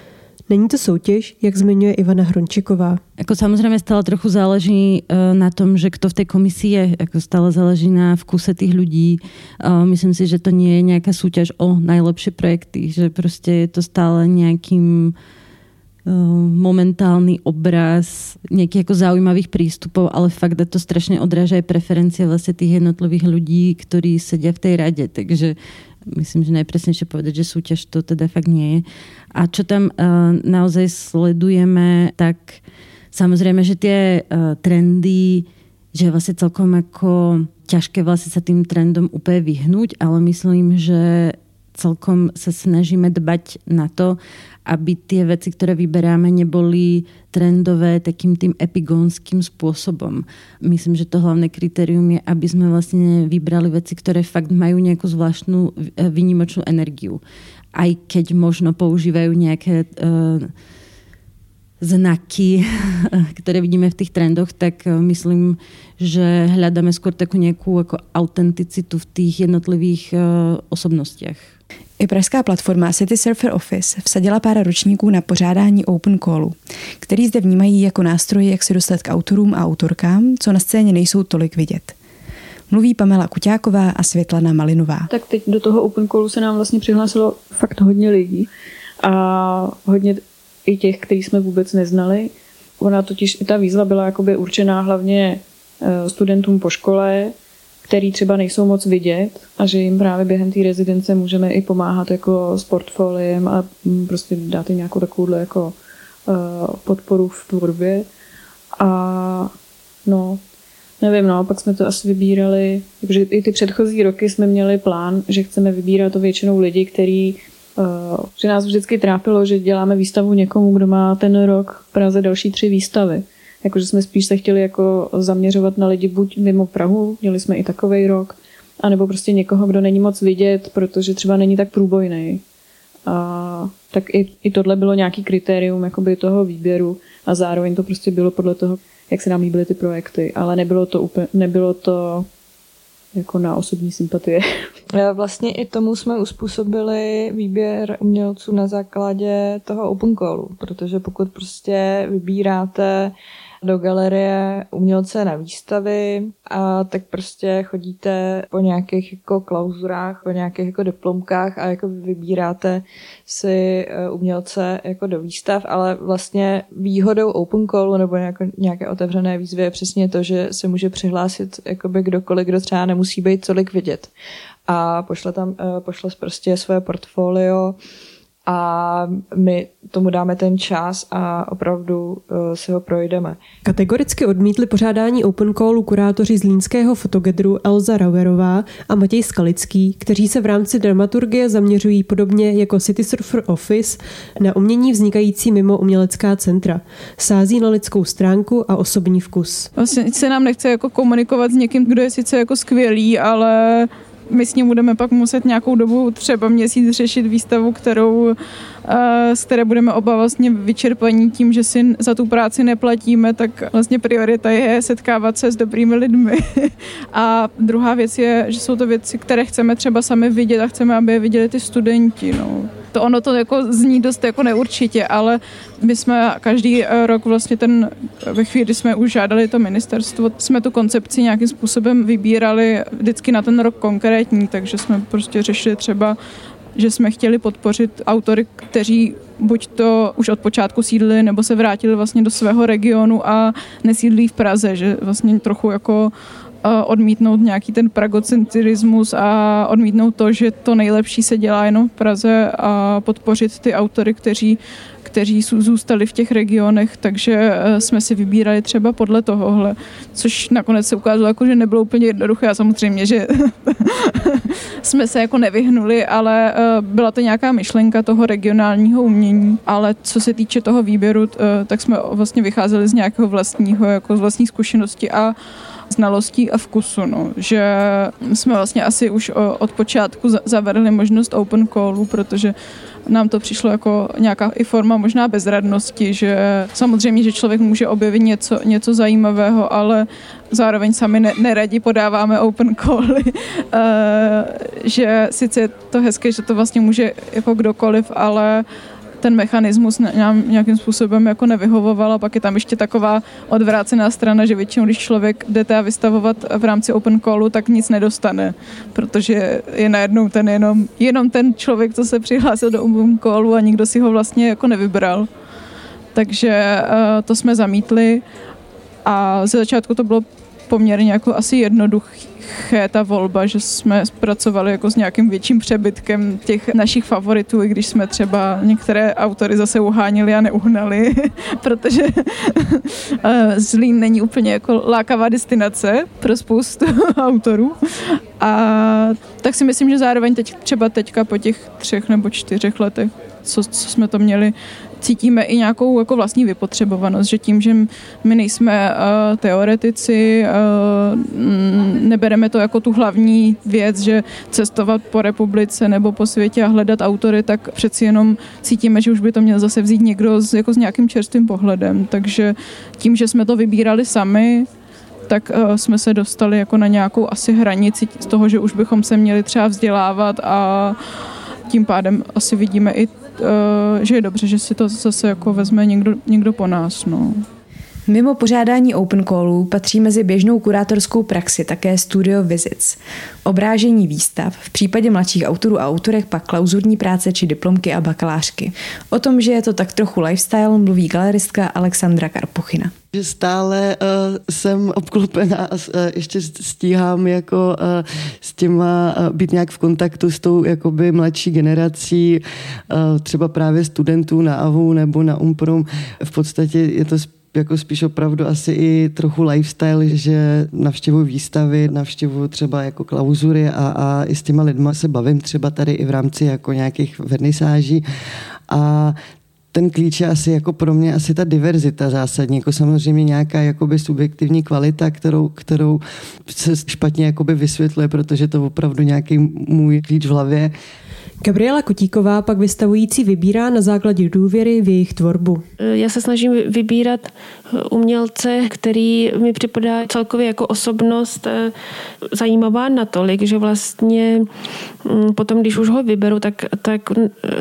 Není to soutěž, jak zmiňuje Ivana Hrončiková. Jako samozřejmě stále trochu záleží eh, na tom, že kdo v té komisi je. Jako stále záleží na vkuse těch lidí. Myslím si, že to nie je nějaká soutěž o nejlepší projekty, že prostě je to stále nějakým momentálny obraz nejakých ako zaujímavých prístupov, ale fakt to strašne odráža aj preferencie vlastne tých jednotlivých ľudí, ktorí sedia v tej rade. Takže myslím, že najpresnejšie povedať, že súťaž to teda fakt nie je. A čo tam uh, naozaj sledujeme, tak samozrejme, že tie uh, trendy, že je vlastne celkom ako ťažké vlastne sa tým trendom úplne vyhnúť, ale myslím, že celkom sa snažíme dbať na to, aby tie veci, ktoré vyberáme, neboli trendové takým tým epigónským spôsobom. Myslím, že to hlavné kritérium je, aby sme vlastne vybrali veci, ktoré fakt majú nejakú zvláštnu e, výnimočnú energiu. Aj keď možno používajú nejaké uh, znaky, ktoré vidíme v tých trendoch, tak e, myslím, že hľadáme skôr takú nejakú ako autenticitu v tých jednotlivých uh, osobnostiach. I pražská platforma City Surfer Office vsadila pár ročníků na pořádání open callu, který zde vnímají jako nástroj, jak se dostat k autorům a autorkám, co na scéně nejsou tolik vidět. Mluví Pamela Kuťáková a Světlana Malinová. Tak teď do toho open callu se nám vlastně přihlásilo fakt hodně lidí a hodně i těch, který jsme vůbec neznali. Ona totiž, i ta výzva byla jakoby určená hlavně eh, studentům po škole, který třeba nejsou moc vidět a že jim právě během té rezidence můžeme i pomáhat jako s portfoliem a mm, prostě dát jim nějakou takovouhle jako uh, podporu v tvorbě. A no, nevím, no, pak jsme to asi vybírali, takže i ty předchozí roky jsme měli plán, že chceme vybírat to většinou lidi, který uh, že nás vždycky trápilo, že děláme výstavu někomu, kdo má ten rok v Praze další tři výstavy. Jakože jsme spíš se chtěli jako zaměřovat na lidi buď mimo Prahu, měli jsme i takový rok, anebo prostě někoho, kdo není moc vidět, protože třeba není tak průbojný. A tak i, i tohle bylo nějaký kritérium jakoby toho výběru a zároveň to prostě bylo podle toho, jak se nám líbily ty projekty, ale nebylo to úplně, nebylo to jako na osobní sympatie. Vlastně i tomu jsme uspůsobili výběr umělců na základě toho open callu, protože pokud prostě vybíráte do galerie umělce na výstavy a tak prostě chodíte po nějakých jako klauzurách, po nějakých jako diplomkách a jako vybíráte si eh, umělce jako do výstav, ale vlastně výhodou open callu nebo nějaké otevřené výzvy je přesně to, že se může přihlásit jakoby kdokoliv, kdo třeba nemusí být tolik vidět. A pošle tam, eh, pošle prostě svoje portfolio a my tomu dáme ten čas a opravdu uh, si ho projdeme. Kategoricky odmítli pořádání Open Callu kurátoři z línského fotogedru Elza Rauerová a Matěj Skalický, kteří se v rámci dramaturgie zaměřují podobně jako City Surfer Office na umění vznikající mimo umělecká centra. Sází na lidskou stránku a osobní vkus. Vlastně se nám nechce jako komunikovat s někým, kdo je sice jako skvělý, ale my s ním budeme pak muset nějakou dobu, třeba měsíc, řešit výstavu, kterou, eh, z které budeme oba vlastně vyčerpaní tím, že si za tu práci neplatíme, tak vlastně priorita je setkávat se s dobrými lidmi. A druhá věc je, že jsou to věci, které chceme třeba sami vidět a chceme, aby je viděli ty studenti. No. To ono to jako zní dost jako neurčitě, ale my jsme každý eh, rok vlastně ten, ve chvíli, kdy jsme už žádali to ministerstvo, jsme tu koncepci nějakým způsobem vybírali vždycky na ten rok konkrétní, takže jsme prostě řešili třeba že jsme chtěli podpořit autory, kteří buď to už od počátku sídlili, nebo se vrátili vlastně do svého regionu a nesídlí v Praze, že vlastně trochu jako odmítnout nějaký ten pragocentrismus a odmítnout to, že to nejlepší se dělá jenom v Praze a podpořit ty autory, kteří kteří zůstali v těch regionech, takže eh, jsme si vybírali třeba podle tohohle, což nakonec se ukázalo, jako, že nebylo úplně jednoduché. A samozřejmě, že jsme se jako nevyhnuli, ale eh, byla to nějaká myšlenka toho regionálního umění, ale co se týče toho výběru, eh, tak jsme vlastně vycházeli z nějakého vlastního, jako z vlastní zkušenosti a znalostí a vkusu, no. že jsme vlastně asi už od počátku zavedli možnost open callu, protože nám to přišlo jako nějaká i forma možná bezradnosti, že samozřejmě, že člověk může objevit něco, něco zajímavého, ale zároveň sami ne, neradi podáváme open cally, uh, že sice je to hezké, že to vlastně může jako kdokoliv, ale ten mechanismus nám nějakým způsobem jako nevyhovoval a pak je tam ještě taková odvrácená strana, že většinou, když člověk jdete vystavovat v rámci open callu, tak nic nedostane, protože je najednou ten jenom, jenom ten člověk, co se přihlásil do open callu a nikdo si ho vlastně jako nevybral. takže to jsme zamítli a ze začátku to bylo poměrně jako asi jednoduché ta volba, že jsme pracovali jako s nějakým větším přebytkem těch našich favoritů, i když jsme třeba některé autory zase uhánili a neuhnali, protože eh, Zlín není úplně jako lákavá destinace pro spoustu autorů. A tak si myslím, že zároveň teď, třeba teďka po těch třech nebo čtyřech letech, co, co jsme to měli cítíme i nějakou jako vlastní vypotřebovanost, že tím, že my nejsme uh, teoretici, uh, nebereme to jako tu hlavní věc, že cestovat po republice nebo po světě a hledat autory, tak přeci jenom cítíme, že už by to měl zase vzít někdo s, jako s nějakým čerstvým pohledem. Takže tím, že jsme to vybírali sami, tak uh, jsme se dostali jako na nějakou asi hranici z toho, že už bychom se měli třeba vzdělávat a tím pádem asi vidíme i že je dobře, že si to zase jako vezme někdo, někdo po nás. No. Mimo pořádání open callů patří mezi běžnou kurátorskou praxi také studio visits, obrážení výstav, v případě mladších autorů a autorek pak klauzurní práce či diplomky a bakalářky. O tom, že je to tak trochu lifestyle, mluví galeristka Alexandra Karpuchina. Že stále uh, jsem obklopená a uh, ještě stíhám jako uh, s těma uh, být nějak v kontaktu s tou jakoby mladší generací, uh, třeba právě studentů na AVU nebo na UMPROM. V podstatě je to jako spíš opravdu asi i trochu lifestyle, že navštěvuji výstavy, navštěvuji třeba jako klauzury a, a i s těma lidma se bavím třeba tady i v rámci jako nějakých vernisáží a ten klíč je asi jako pro mě asi ta diverzita zásadní, jako samozřejmě nějaká jakoby subjektivní kvalita, kterou, kterou se špatně jakoby vysvětluje, protože to opravdu nějaký můj klíč v hlavě. Gabriela Kutíková pak vystavující vybírá na základě důvěry v jejich tvorbu. Já se snažím vybírat umělce, který mi připadá celkově jako osobnost eh, zajímavá natolik, že vlastně mm, potom, když už ho vyberu, tak, tak,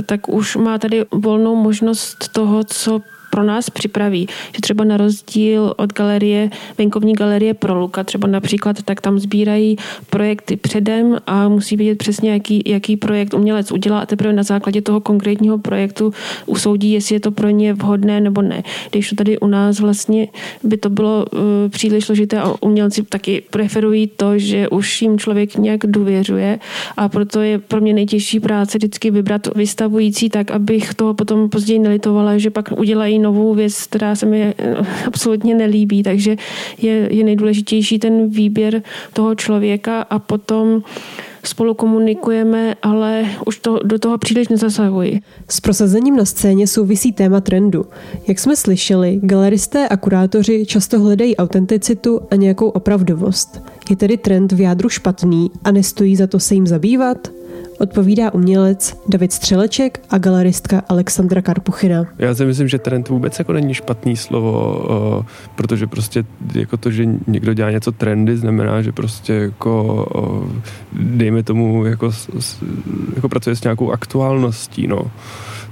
tak už má tady volnou možnost toho, co pro nás připraví. Že třeba na rozdíl od galerie, venkovní galerie pro Luka, třeba například, tak tam sbírají projekty předem a musí vědět přesně, jaký, jaký projekt umělec udělá a teprve na základě toho konkrétního projektu usoudí, jestli je to pro ně vhodné nebo ne. Když to tady u nás vlastně by to bylo uh, příliš složité a umělci taky preferují to, že už jim člověk nějak důvěřuje a proto je pro mě nejtěžší práce vždycky vybrat vystavující tak, abych toho potom později nelitovala, že pak udělají novou věc, která se mi eh, absolutně nelíbí, takže je, je nejdůležitější ten výběr toho člověka a potom spolu komunikujeme, ale už to, do toho příliš nezasahuji. S prosazením na scéně souvisí téma trendu. Jak jsme slyšeli, galeristé a kurátoři často hledají autenticitu a nějakou opravdovost. Je tedy trend v jádru špatný a nestojí za to se jim zabývat? Odpovídá umělec David Střeleček a galeristka Alexandra Karpuchina. Já si myslím, že trend vůbec jako není špatný slovo, uh, protože prostě jako to, že někdo dělá něco trendy, znamená, že prostě jako uh, dejme tomu jako, jako pracuje s nějakou aktuálností, no.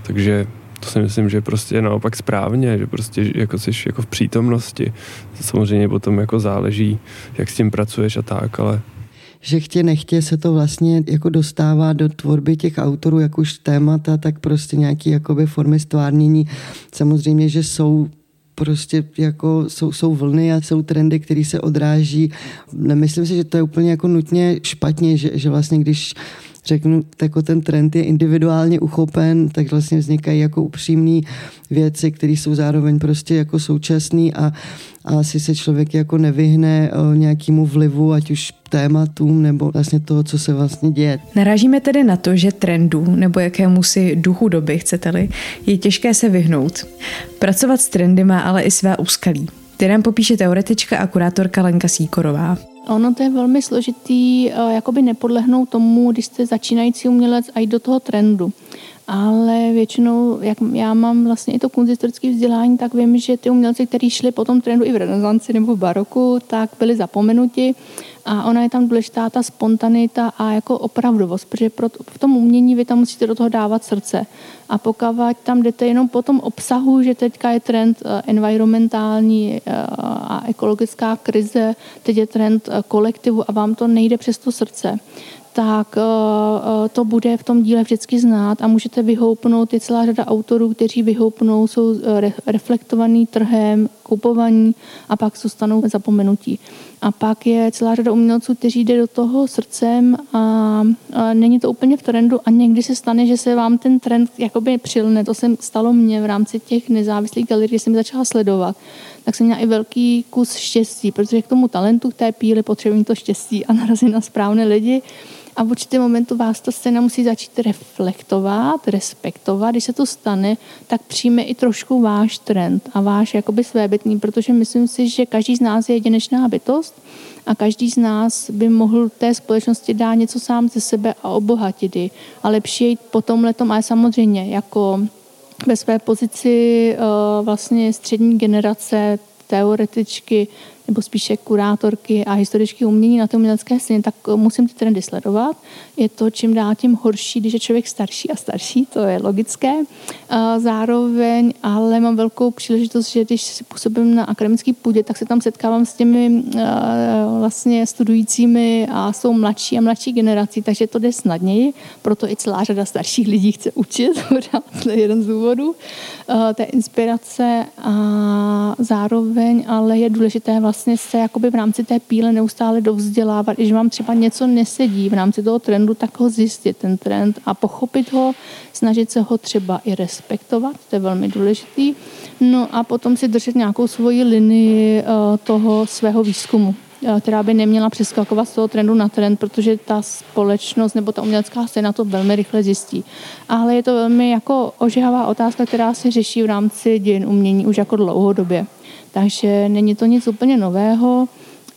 Takže to si myslím, že prostě je naopak správně, že prostě jako jsi jako v přítomnosti. Samozřejmě potom jako záleží, jak s tím pracuješ a tak, ale že chtě nechtě se to vlastně jako dostává do tvorby těch autorů, jak už témata, tak prostě nějaký jakoby formy stvárnění. Samozřejmě, že jsou prostě jako jsou, jsou vlny a jsou trendy, které se odráží. Nemyslím si, že to je úplně jako nutně špatně, že, že vlastně když řeknu, jako ten trend je individuálně uchopen, tak vlastně vznikají jako upřímné věci, které jsou zároveň prostě jako současný a, a asi se člověk jako nevyhne eh, nějakému vlivu, ať už tématům nebo vlastně toho, co se vlastně děje. Narážíme tedy na to, že trendu nebo jakému si duchu doby, chcete-li, je těžké se vyhnout. Pracovat s trendy má ale i své úskalí. Ty nám popíše teoretička a kurátorka Lenka Síkorová. Ono to je velmi složitý, eh, jakoby nepodlehnout tomu, když jste začínající umělec a jít do toho trendu. Ale většinou, jak já mám vlastně i to kunsthistorické vzdělání, tak vím, že ty umělci, kteří šli po tom trendu i v renesanci nebo v baroku, tak byli zapomenuti a ona je tam důležitá ta spontanita a jako opravdovost, protože pro, v tom umění vy tam musíte do toho dávat srdce. A pokud tam jdete jenom po tom obsahu, že teďka je trend eh, environmentální eh, a ekologická krize, teď je trend eh, kolektivu a vám to nejde přes to srdce, tak to bude v tom díle vždycky znát a můžete vyhoupnout. Je celá řada autorů, kteří vyhoupnou, jsou reflektovaný trhem, kupovaní a pak zůstanou zapomenutí. A pak je celá řada umělců, kteří jde do toho srdcem a, není to úplně v trendu a někdy se stane, že se vám ten trend jakoby přilne. To se stalo mně v rámci těch nezávislých galerií, kdy jsem začala sledovat. Tak jsem měla i velký kus štěstí, protože k tomu talentu, k té píli potřebují to štěstí a narazit na správné lidi. A v určitém momentu vás ta scéna musí začít reflektovat, respektovat. Když se to stane, tak přijme i trošku váš trend a váš jakoby svébytný, protože myslím si, že každý z nás je jedinečná bytost a každý z nás by mohl té společnosti dát něco sám ze sebe a obohatit ji. A lepší jít po tom letom, ale samozřejmě jako ve své pozici eh, vlastně střední generace teoretičky nebo spíše kurátorky a historičky umění na té umělecké scéně, tak eh, musím ty trendy sledovat. Je to čím dál tím horší, když je člověk starší a starší, to je logické. Zároveň ale mám velkou příležitost, že když si působím na akademický půdě, tak se tam setkávám s těmi eh, vlastně studujícími a jsou mladší a mladší generací, takže to jde snadněji, proto i celá řada starších lidí chce učit, to je jeden z důvodů eh, té inspirace a zároveň ale je důležité vlastně vlastně se jakoby v rámci té píle neustále dovzdělávat, když vám třeba něco nesedí v rámci toho trendu, tak ho zjistit, ten trend a pochopit ho, snažit se ho třeba i respektovat, to je velmi důležitý. No a potom si držet nějakou svoji linii eh, toho svého výzkumu eh, která by neměla přeskakovat z toho trendu na trend, protože ta společnost nebo ta umělecká scéna to velmi rychle zjistí. Ale je to velmi jako ožehavá otázka, která se řeší v rámci dějin umění už jako dlouhodobě. Takže není to nic úplně nového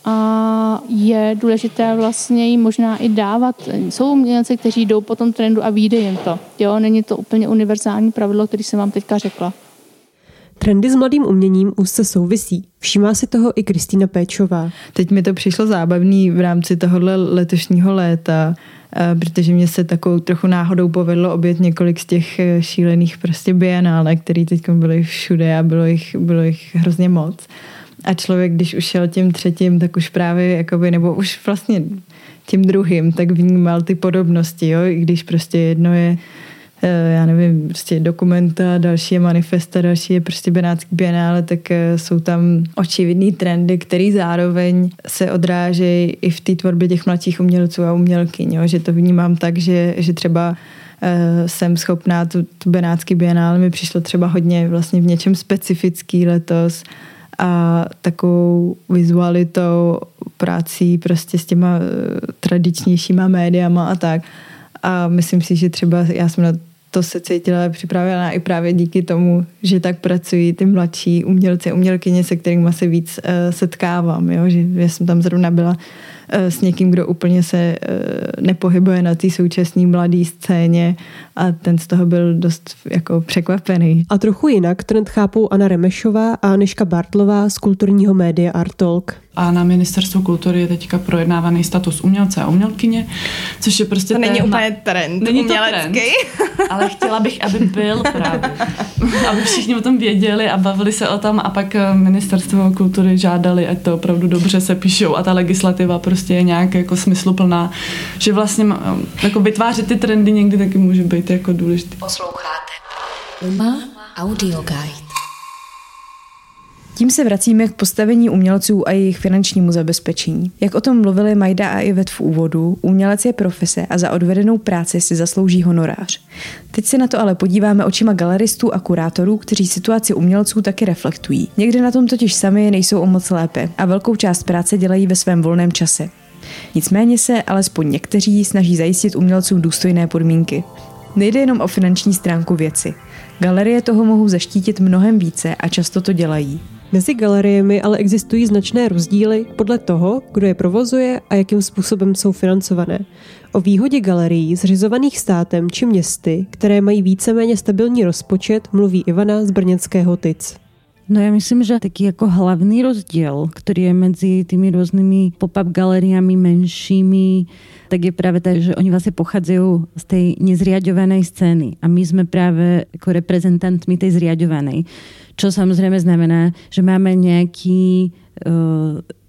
a je důležité vlastně jí možná i dávat. Jsou umělci, kteří jdou po tom trendu a vyjde jim to. Jo, není to úplně univerzální pravidlo, který jsem vám teďka řekla. Trendy s mladým uměním úzce souvisí. Všímá si toho i Kristýna Péčová. Teď mi to přišlo zábavný v rámci tohohle letošního léta, protože mě se takovou trochu náhodou povedlo obět několik z těch eh, šílených prostě bienále, které teď byly všude a bylo jich, bylo jich hrozně moc. A člověk, když už šel tím třetím, tak už právě, jakoby, nebo už vlastně tím druhým, tak vnímal ty podobnosti, jo? i když prostě jedno je Eh, já nevím, prostě dokumenta, další je manifesta, další je prostě Benátský bienále, tak eh, jsou tam očividný trendy, které zároveň se odrážejí i v té tvorbě těch mladších umělců a umělkyň, jo? že to vnímám tak, že, že třeba uh, jsem schopná, tu, tu Benátský bienále mi přišlo třeba hodně vlastně v něčem specifický letos, a takovou vizualitou, prací prostě s těma tradičnějšíma médiama a tak. A myslím si, že třeba já jsem na to se cítila připravená i právě díky tomu, že tak pracují ty mladší umělci, umělkyně, se kterými se víc uh, setkávám, jo? že já jsem tam zrovna byla uh, s někým, kdo úplně se uh, nepohybuje na té současné mladé scéně a ten z toho byl dost jako překvapený. A trochu jinak trend chápou Anna Remešová a Aneška Bartlová z kulturního média Artolk a na ministerstvu kultury je teďka projednávaný status umělce a umělkyně, což je prostě To není úplně trend není umělecký. To trend, ale chtěla bych, aby byl právě. Aby všichni o tom věděli a bavili se o tom a pak eh, ministerstvo kultury žádali, ať to opravdu dobře se píšou a ta legislativa prostě je nějak jako smysluplná, že vlastně eh, jako vytvářet ty trendy někdy taky může být jako důležitý. Posloucháte. Uma Audio Guide. Tím se vracíme k postavení umělců a jejich finančnímu zabezpečení. Jak o tom mluvili Majda a Ivet v úvodu, umělec je profese a za odvedenou práci si zaslouží honorář. Teď se na to ale podíváme očima galeristů a kurátorů, kteří situaci umělců taky reflektují. Někde na tom totiž sami nejsou o moc lépe a velkou část práce dělají ve svém volném čase. Nicméně se alespoň někteří snaží zajistit umělcům důstojné podmínky. Nejde jenom o finanční stránku věci. Galerie toho mohou zaštítit mnohem více a často to dělají. Mezi galeriemi ale existují značné rozdíly podle toho, kdo je provozuje a jakým způsobem jsou financované. O výhodě galerií zřizovaných státem či městy, které mají víceméně stabilní rozpočet, mluví Ivana z brněnského TIC. No ja myslím, že taký ako hlavný rozdiel, ktorý je medzi tými rôznymi pop-up galeriami menšími, tak je práve tak, že oni vlastne pochádzajú z tej nezriadovanej scény a my sme práve ako reprezentantmi tej zriadovanej. Čo samozrejme znamená, že máme nejaký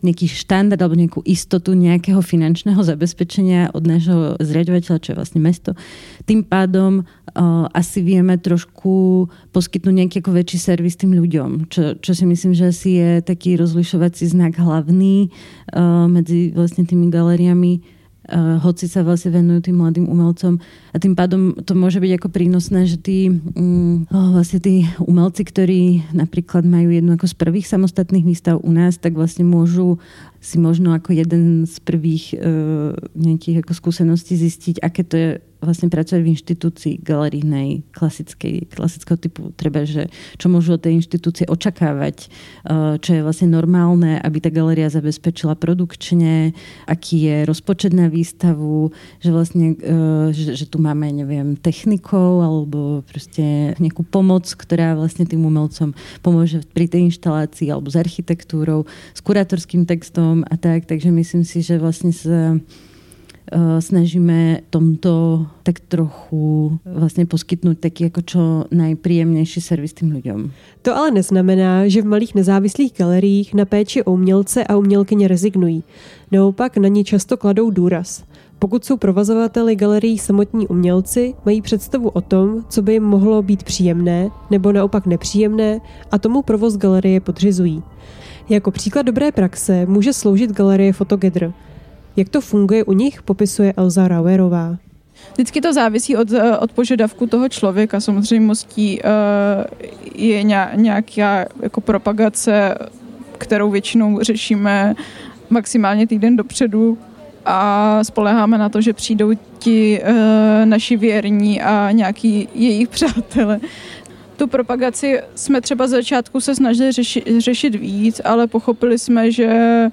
nejaký štandard alebo nejakú istotu nejakého finančného zabezpečenia od nášho zriadovateľa, čo je vlastne mesto. Tým pádom uh, asi vieme trošku poskytnúť nejaký ako väčší servis tým ľuďom, čo, čo si myslím, že asi je taký rozlišovací znak hlavný uh, medzi vlastne tými galériami uh, hoci sa vlastne venujú tým mladým umelcom. A tým pádom to môže byť ako prínosné, že tí, um, oh, vlastne tí umelci, ktorí napríklad majú jednu ako z prvých samostatných výstav u nás, tak vlastne môžu si možno ako jeden z prvých uh, nejakých ako skúseností zistiť, aké to je vlastne pracovať v inštitúcii galerijnej, klasickej, klasického typu, treba, že čo môžu od tej inštitúcie očakávať, eh, čo je vlastne normálne, aby tá galeria zabezpečila produkčne, aký je rozpočet na výstavu, že vlastne, eh, že, že tu máme, neviem, technikov alebo proste nejakú pomoc, ktorá vlastne tým umelcom pomôže pri tej inštalácii alebo s architektúrou, s kurátorským textom a tak, takže myslím si, že vlastne sa snažíme tomto tak trochu vlastně poskytnout taky jako čo najpříjemnější servis tým lidem. To ale neznamená, že v malých nezávislých galeriích na péči o umělce a umělkyně rezignují. Naopak na ní často kladou důraz. Pokud jsou provozovateli galerií samotní umělci, mají představu o tom, co by jim mohlo být příjemné nebo naopak nepříjemné a tomu provoz galerie podřizují. Jako příklad dobré praxe může sloužit galerie Fotogedr, jak to funguje u nich, popisuje Elza Rauerová. Vždycky to závisí od, eh, od požadavku toho člověka. Samozřejmostí uh, je nějaká jako propagace, kterou většinou řešíme maximálně týden dopředu a spoleháme na to, že přijdou ti uh, naši věrní a nějaký jejich přátelé. Tu propagaci jsme třeba z začátku se snažili řešit, řešit víc, ale pochopili jsme, že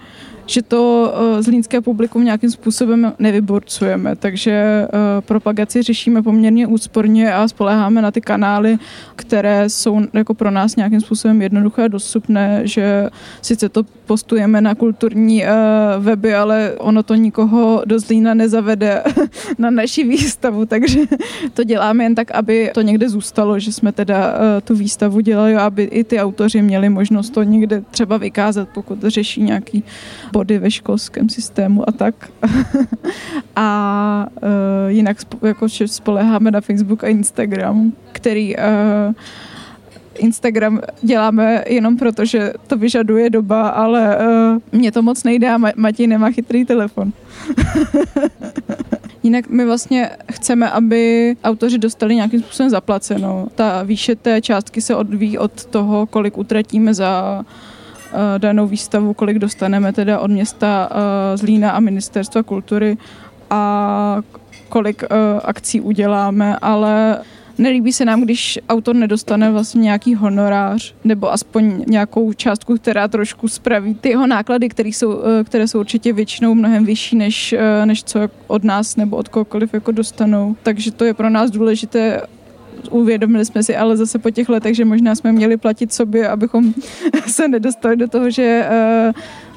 že to uh, zlínské publikum nějakým způsobem nevyborcujeme, takže uh, propagaci řešíme poměrně úsporně a spoleháme na ty kanály, které jsou jako pro nás nějakým způsobem jednoduché a dostupné, že sice to postujeme na kulturní uh, weby, ale ono to nikoho do Zlína nezavede na naši výstavu, takže to děláme jen tak, aby to někde zůstalo, že jsme teda tu výstavu dělali, aby i ty autoři měli možnost to někde třeba vykázat, pokud řeší nějaký body ve školském systému a tak. a uh, jinak jako spoleháme na Facebook a Instagram, který uh, Instagram děláme jenom proto, že to vyžaduje doba, ale uh, mně to moc nejde a Matěj nemá chytrý telefon. Jinak my vlastně chceme, aby autoři dostali nějakým způsobem zaplaceno. Ta výše té částky se odvíjí od toho, kolik utratíme za uh, danou výstavu, kolik dostaneme teda od města uh, Zlína a ministerstva kultury a kolik uh, akcí uděláme, ale Nelíbí se nám, když autor nedostane vlastně nějaký honorář nebo aspoň nějakou částku, která trošku spraví ty jeho náklady, které jsou, eh, které jsou určitě většinou mnohem vyšší, než, eh, než co od nás nebo od kohokoliv jako dostanou. Takže to je pro nás důležité uvědomili jsme si ale zase po těch letech, že možná jsme měli platit sobě, abychom se nedostali do toho, že uh,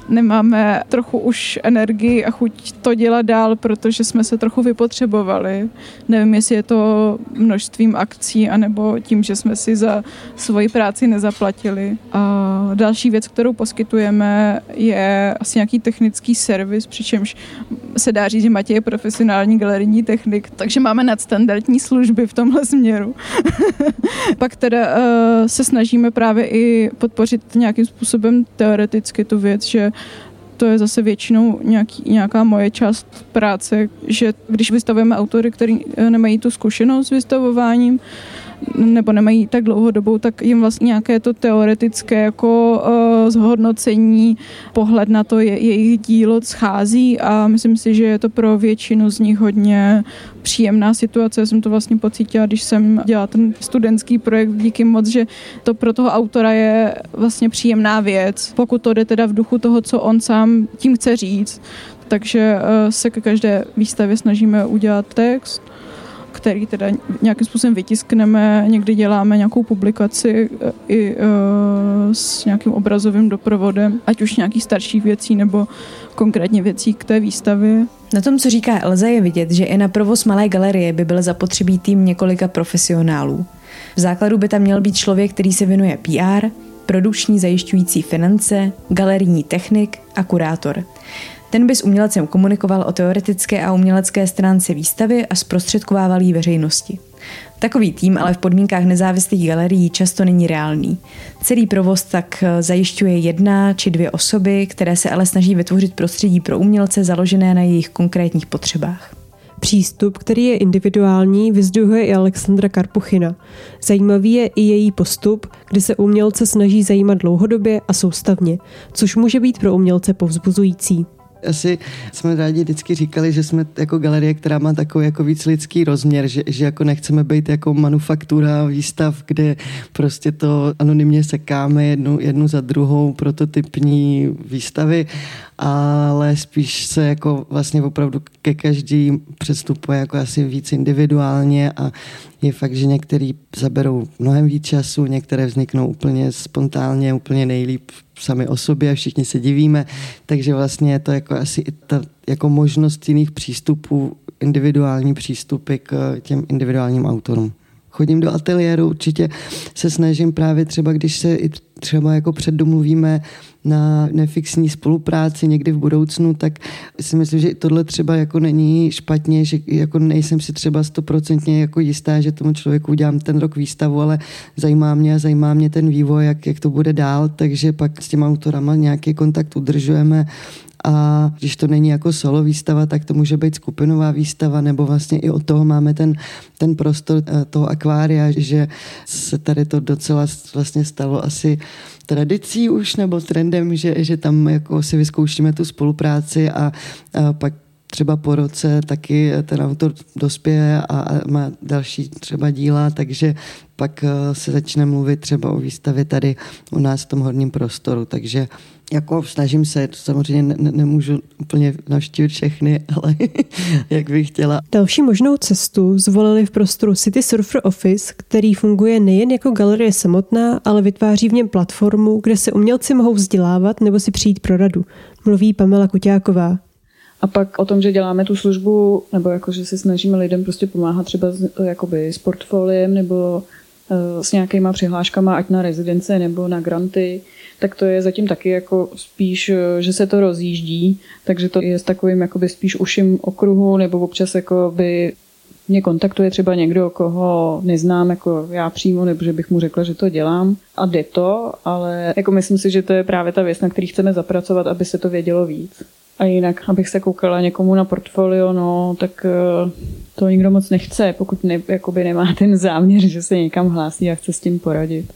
nemáme trochu už energii a chuť to dělat dál, protože jsme se trochu vypotřebovali. Nevím, jestli je to množstvím akcí, anebo tím, že jsme si za svoji práci nezaplatili. A další věc, kterou poskytujeme, je asi nějaký technický servis, přičemž se dá říct, že Matěj je profesionální galerijní technik, takže máme nadstandardní služby v tomhle směru. Pak teda uh, se snažíme právě i podpořit nějakým způsobem teoreticky tu věc, že to je zase většinou nějaký, nějaká moje část práce, že když vystavujeme autory, kteří eh, nemají tu zkušenost s vystavováním, nebo nemají tak dlouhodobou, tak jim vlastně nějaké to teoretické jako uh, zhodnocení, pohled na to je, jejich dílo schází a myslím si, že je to pro většinu z nich hodně příjemná situace. Já jsem to vlastně pocítila, když jsem dělala ten studentský projekt, díky moc, že to pro toho autora je vlastně příjemná věc, pokud to jde teda v duchu toho, co on sám tím chce říct. Takže uh, se ke každé výstavě snažíme udělat text, který teda nějakým způsobem vytiskneme, někdy děláme nějakou publikaci e, i uh, s nějakým obrazovým doprovodem, ať už nějakých starších věcí nebo konkrétně věcí k té výstavě. Na tom, co říká Elza, je vidět, že i na provoz malé galerie by byl zapotřebí tým několika profesionálů. V základu by tam měl být člověk, který se věnuje PR, produkční zajišťující finance, galerijní technik a kurátor. Ten by s umělcem komunikoval o teoretické a umělecké stránce výstavy a zprostředkovával jí veřejnosti. Takový tým ale v podmínkách nezávislých galerií často není reálný. Celý provoz tak eh, zajišťuje jedna či dvě osoby, které se ale snaží vytvořit prostředí pro umělce založené na jejich konkrétních potřebách. Přístup, který je individuální, vyzdvihuje i Alexandra Karpuchina. Zajímavý je i její postup, kdy se umělce snaží zajímat dlouhodobě a soustavně, což může být pro umělce povzbuzující asi jsme rádi vždycky říkali, že jsme jako galerie, která má takový jako víc lidský rozměr, že, že jako nechceme být jako manufaktura výstav, kde prostě to anonymně sekáme jednu, jednu za druhou prototypní výstavy, ale spíš se jako vlastně opravdu ke každý přestupuje jako asi víc individuálně a je fakt, že některý zaberou mnohem víc času, některé vzniknou úplně spontánně, úplně nejlíp sami o sobě a všichni se divíme, takže vlastně je to jako asi i ta jako možnost jiných přístupů, individuální přístupy k těm individuálním autorům. Chodím do ateliéru, určitě se snažím právě třeba, když se i třeba jako předdomluvíme na nefixní spolupráci někdy v budoucnu, tak si myslím, že tohle třeba jako není špatně, že jako nejsem si třeba stoprocentně jako jistá, že tomu člověku udělám ten rok výstavu, ale zajímá mě a zajímá mě ten vývoj, jak, jak to bude dál, takže pak s těma autorama nějaký kontakt udržujeme a když to není jako solo výstava, tak to může být skupinová výstava, nebo vlastně i od toho máme ten, ten prostor eh, toho akvária, že se tady to docela vlastně stalo asi tradicí už nebo trendem, že, že tam jako si vyzkoušíme tu spolupráci a, a pak třeba po roce taky ten autor dospěje a, a má další třeba díla, takže pak eh, se začne mluvit třeba o výstavě tady u nás v tom horním prostoru, takže jako snažím se, samozřejmě ne, nemůžu úplně navštívit všechny, ale jak bych chtěla. Další možnou cestu zvolili v prostoru City Surfer Office, který funguje nejen jako galerie samotná, ale vytváří v něm platformu, kde se umělci mohou vzdělávat nebo si přijít pro radu. Mluví Pamela Kuťáková. A pak o tom, že děláme tu službu, nebo jako, že se snažíme lidem prostě pomáhat třeba s, jakoby s portfoliem nebo s nějakýma přihláškama, ať na rezidence nebo na granty, tak to je zatím taky jako spíš, eh, že se to rozjíždí, takže to je s takovým jakoby spíš uším okruhu, nebo občas jako by mě kontaktuje třeba někdo, koho neznám jako já přímo, nebo že bych mu řekla, že to dělám a jde to, ale jako myslím si, že to je právě ta věc, na který chceme zapracovat, aby se to vědělo víc. A jinak, abych se koukala někomu na portfolio, no, tak eh, to nikdo moc nechce, pokud ne, jakoby nemá ten záměr, že se někam hlásí a chce s tím poradit.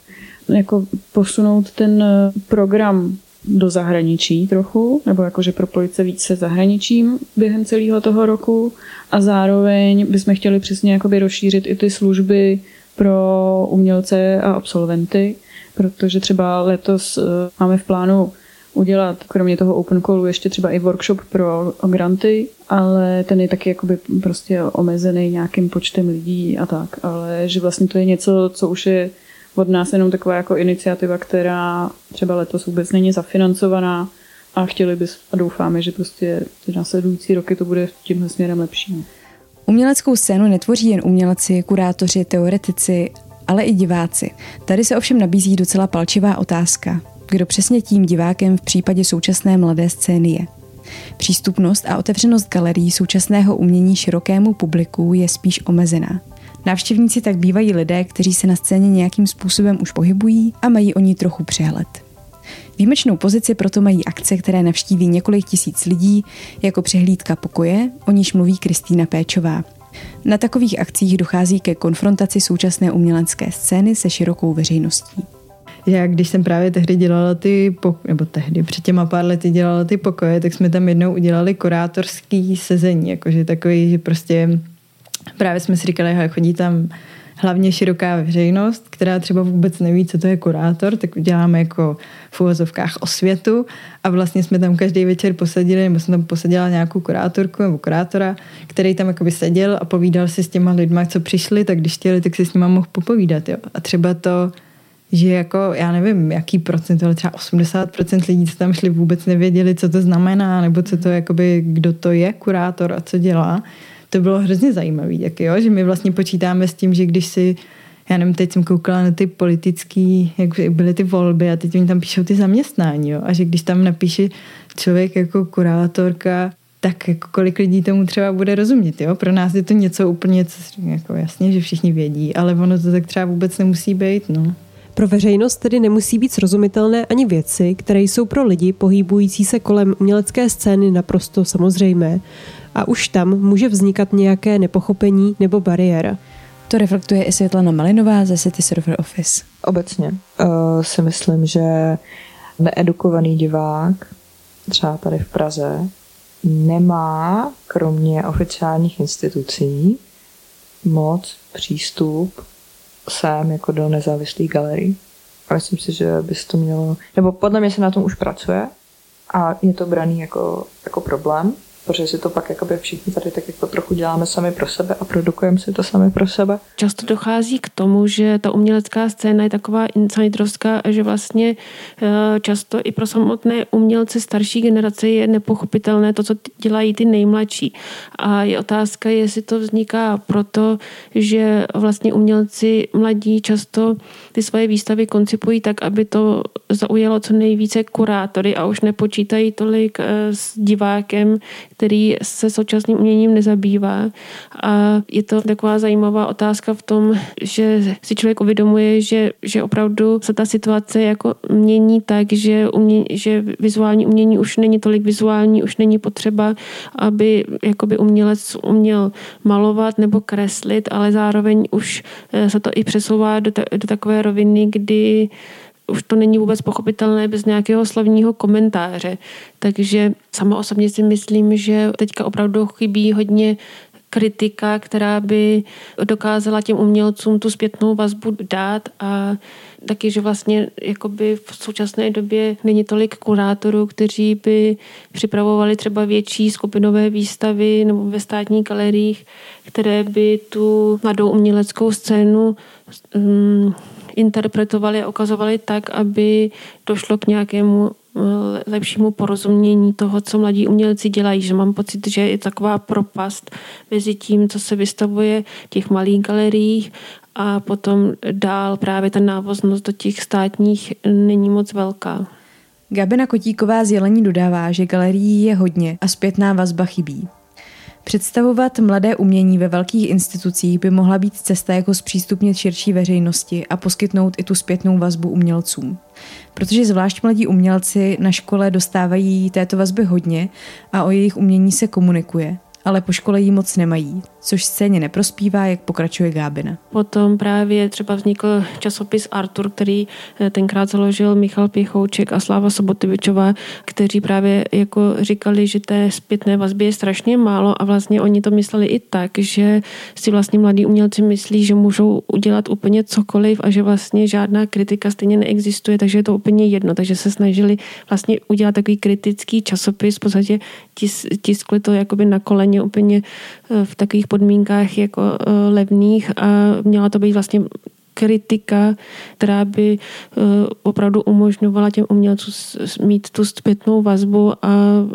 Jako posunout ten eh, program do zahraničí trochu, nebo jakože propojit se víc se zahraničím během celého toho roku a zároveň bychom chtěli přesně jakoby rozšířit i ty služby pro umělce a absolventy, protože třeba letos eh, máme v plánu udělat kromě toho open callu ještě třeba i workshop pro granty, ale ten je taky jakoby prostě omezený nějakým počtem lidí a tak, ale že vlastně to je něco, co už je od nás jenom taková jako iniciativa, která třeba letos vůbec není zafinancovaná a chtěli bys a doufáme, že prostě ty následující roky to bude tímhle směrem lepší. Uměleckou scénu netvoří jen umělci, kurátoři, teoretici, ale i diváci. Tady se ovšem nabízí docela palčivá otázka kdo přesně tím divákem v případě současné mladé scény je. Přístupnost a otevřenost galerií současného umění širokému publiku je spíš omezená. Návštěvníci tak bývají lidé, kteří se na scéně nějakým způsobem už pohybují a mají o ní trochu přehled. Výjimečnou pozici proto mají akce, které navštíví několik tisíc lidí, jako přehlídka pokoje, o níž mluví Kristýna Péčová. Na takových akcích dochází ke konfrontaci současné umělecké scény se širokou veřejností já když jsem právě tehdy dělala ty, nebo tehdy, před těma pár lety dělala ty pokoje, tak jsme tam jednou udělali kurátorský sezení, jakože takový, že prostě právě jsme si říkali, že chodí tam hlavně široká veřejnost, která třeba vůbec neví, co to je kurátor, tak uděláme jako v uvozovkách osvětu a vlastně jsme tam každý večer posadili, nebo jsem tam posadila nějakou kurátorku nebo kurátora, který tam jakoby seděl a povídal si s těma lidma, co přišli, tak když chtěli, tak si s nima mohl popovídat. Jo. A třeba to že jako, já nevím, jaký procent, ale třeba 80% lidí, co tam šli, vůbec nevěděli, co to znamená, nebo co to, jakoby, kdo to je kurátor a co dělá. To bylo hrozně zajímavé, jak jo, že my vlastně počítáme s tím, že když si já nevím, teď jsem koukala na ty politický, jak byly ty volby a teď oni tam píšou ty zaměstnání, jo? a že když tam napíše člověk jako kurátorka, tak jako kolik lidí tomu třeba bude rozumět. Jo? Pro nás je to něco úplně jako jasně, že všichni vědí, ale ono to tak třeba vůbec nemusí být. No. Pro veřejnost tedy nemusí být srozumitelné ani věci, které jsou pro lidi pohybující se kolem umělecké scény naprosto samozřejmé. A už tam může vznikat nějaké nepochopení nebo bariéra. To reflektuje i Světlana Malinová ze City Server Office. Obecně uh, si myslím, že needukovaný divák, třeba tady v Praze, nemá kromě oficiálních institucí moc přístup sem jako do nezávislých galerií. A myslím si, že bys to mělo, nebo podle mě se na tom už pracuje a je to braný jako, jako problém, protože si to pak jakoby všichni tady tak jako trochu děláme sami pro sebe a produkujeme si to sami pro sebe. Často dochází k tomu, že ta umělecká scéna je taková insiderovská, že vlastně eh, často i pro samotné umělce starší generace je nepochopitelné to, co dělají ty nejmladší. A je otázka, jestli to vzniká proto, že vlastně umělci mladí často ty svoje výstavy koncipují tak, aby to zaujalo co nejvíce kurátory a už nepočítají tolik eh, s divákem, který se současným uměním nezabývá. A je to taková zajímavá otázka v tom, že si člověk uvědomuje, že, že opravdu se ta situace jako mění tak, že, umě, že vizuální umění už není tolik vizuální, už není potřeba, aby jakoby umělec uměl malovat nebo kreslit, ale zároveň už eh, se to i přesouvá do, ta, do takové roviny, kdy už to není vůbec pochopitelné bez nějakého slavního komentáře. Takže sama osobně si myslím, že teďka opravdu chybí hodně kritika, která by dokázala těm umělcům tu zpětnou vazbu dát a taky, že vlastně jakoby v současné době není tolik kurátorů, kteří by připravovali třeba větší skupinové výstavy nebo ve státních galeriích, které by tu mladou uměleckou scénu um, interpretovali a ukazovali tak, aby došlo k nějakému eh, lepšímu porozumění toho, co mladí umělci dělají, že mám pocit, že je taková propast mezi tím, co se vystavuje v těch malých galeriích a potom dál právě ta návoznost do těch státních není moc velká. Gabina Kotíková z Jelení dodává, že galerií je hodně a zpětná vazba chybí. Představovat mladé umění ve velkých institucích by mohla být cesta, jako zpřístupnit širší veřejnosti a poskytnout i tu zpětnou vazbu umělcům. Protože zvlášť mladí umělci na škole dostávají této vazby hodně a o jejich umění se komunikuje ale po škole jí moc nemají, což scéně neprospívá, jak pokračuje Gábina. Potom právě třeba vznikl časopis Artur, který eh, tenkrát založil Michal Pěchouček a Sláva Sobotyvičová, kteří právě jako říkali, že té zpětné vazby je strašně málo a vlastně oni to mysleli i tak, že si vlastně mladí umělci myslí, že můžou udělat úplně cokoliv a že vlastně žádná kritika stejně neexistuje, takže je to úplně jedno. Takže se snažili vlastně udělat takový kritický časopis, v podstatě tis, tiskli to jakoby na koleně úplně eh, v takových podmínkách jako eh, levných a měla to být vlastně kritika, která by eh, opravdu umožňovala těm umělcům mít tu zpětnou vazbu a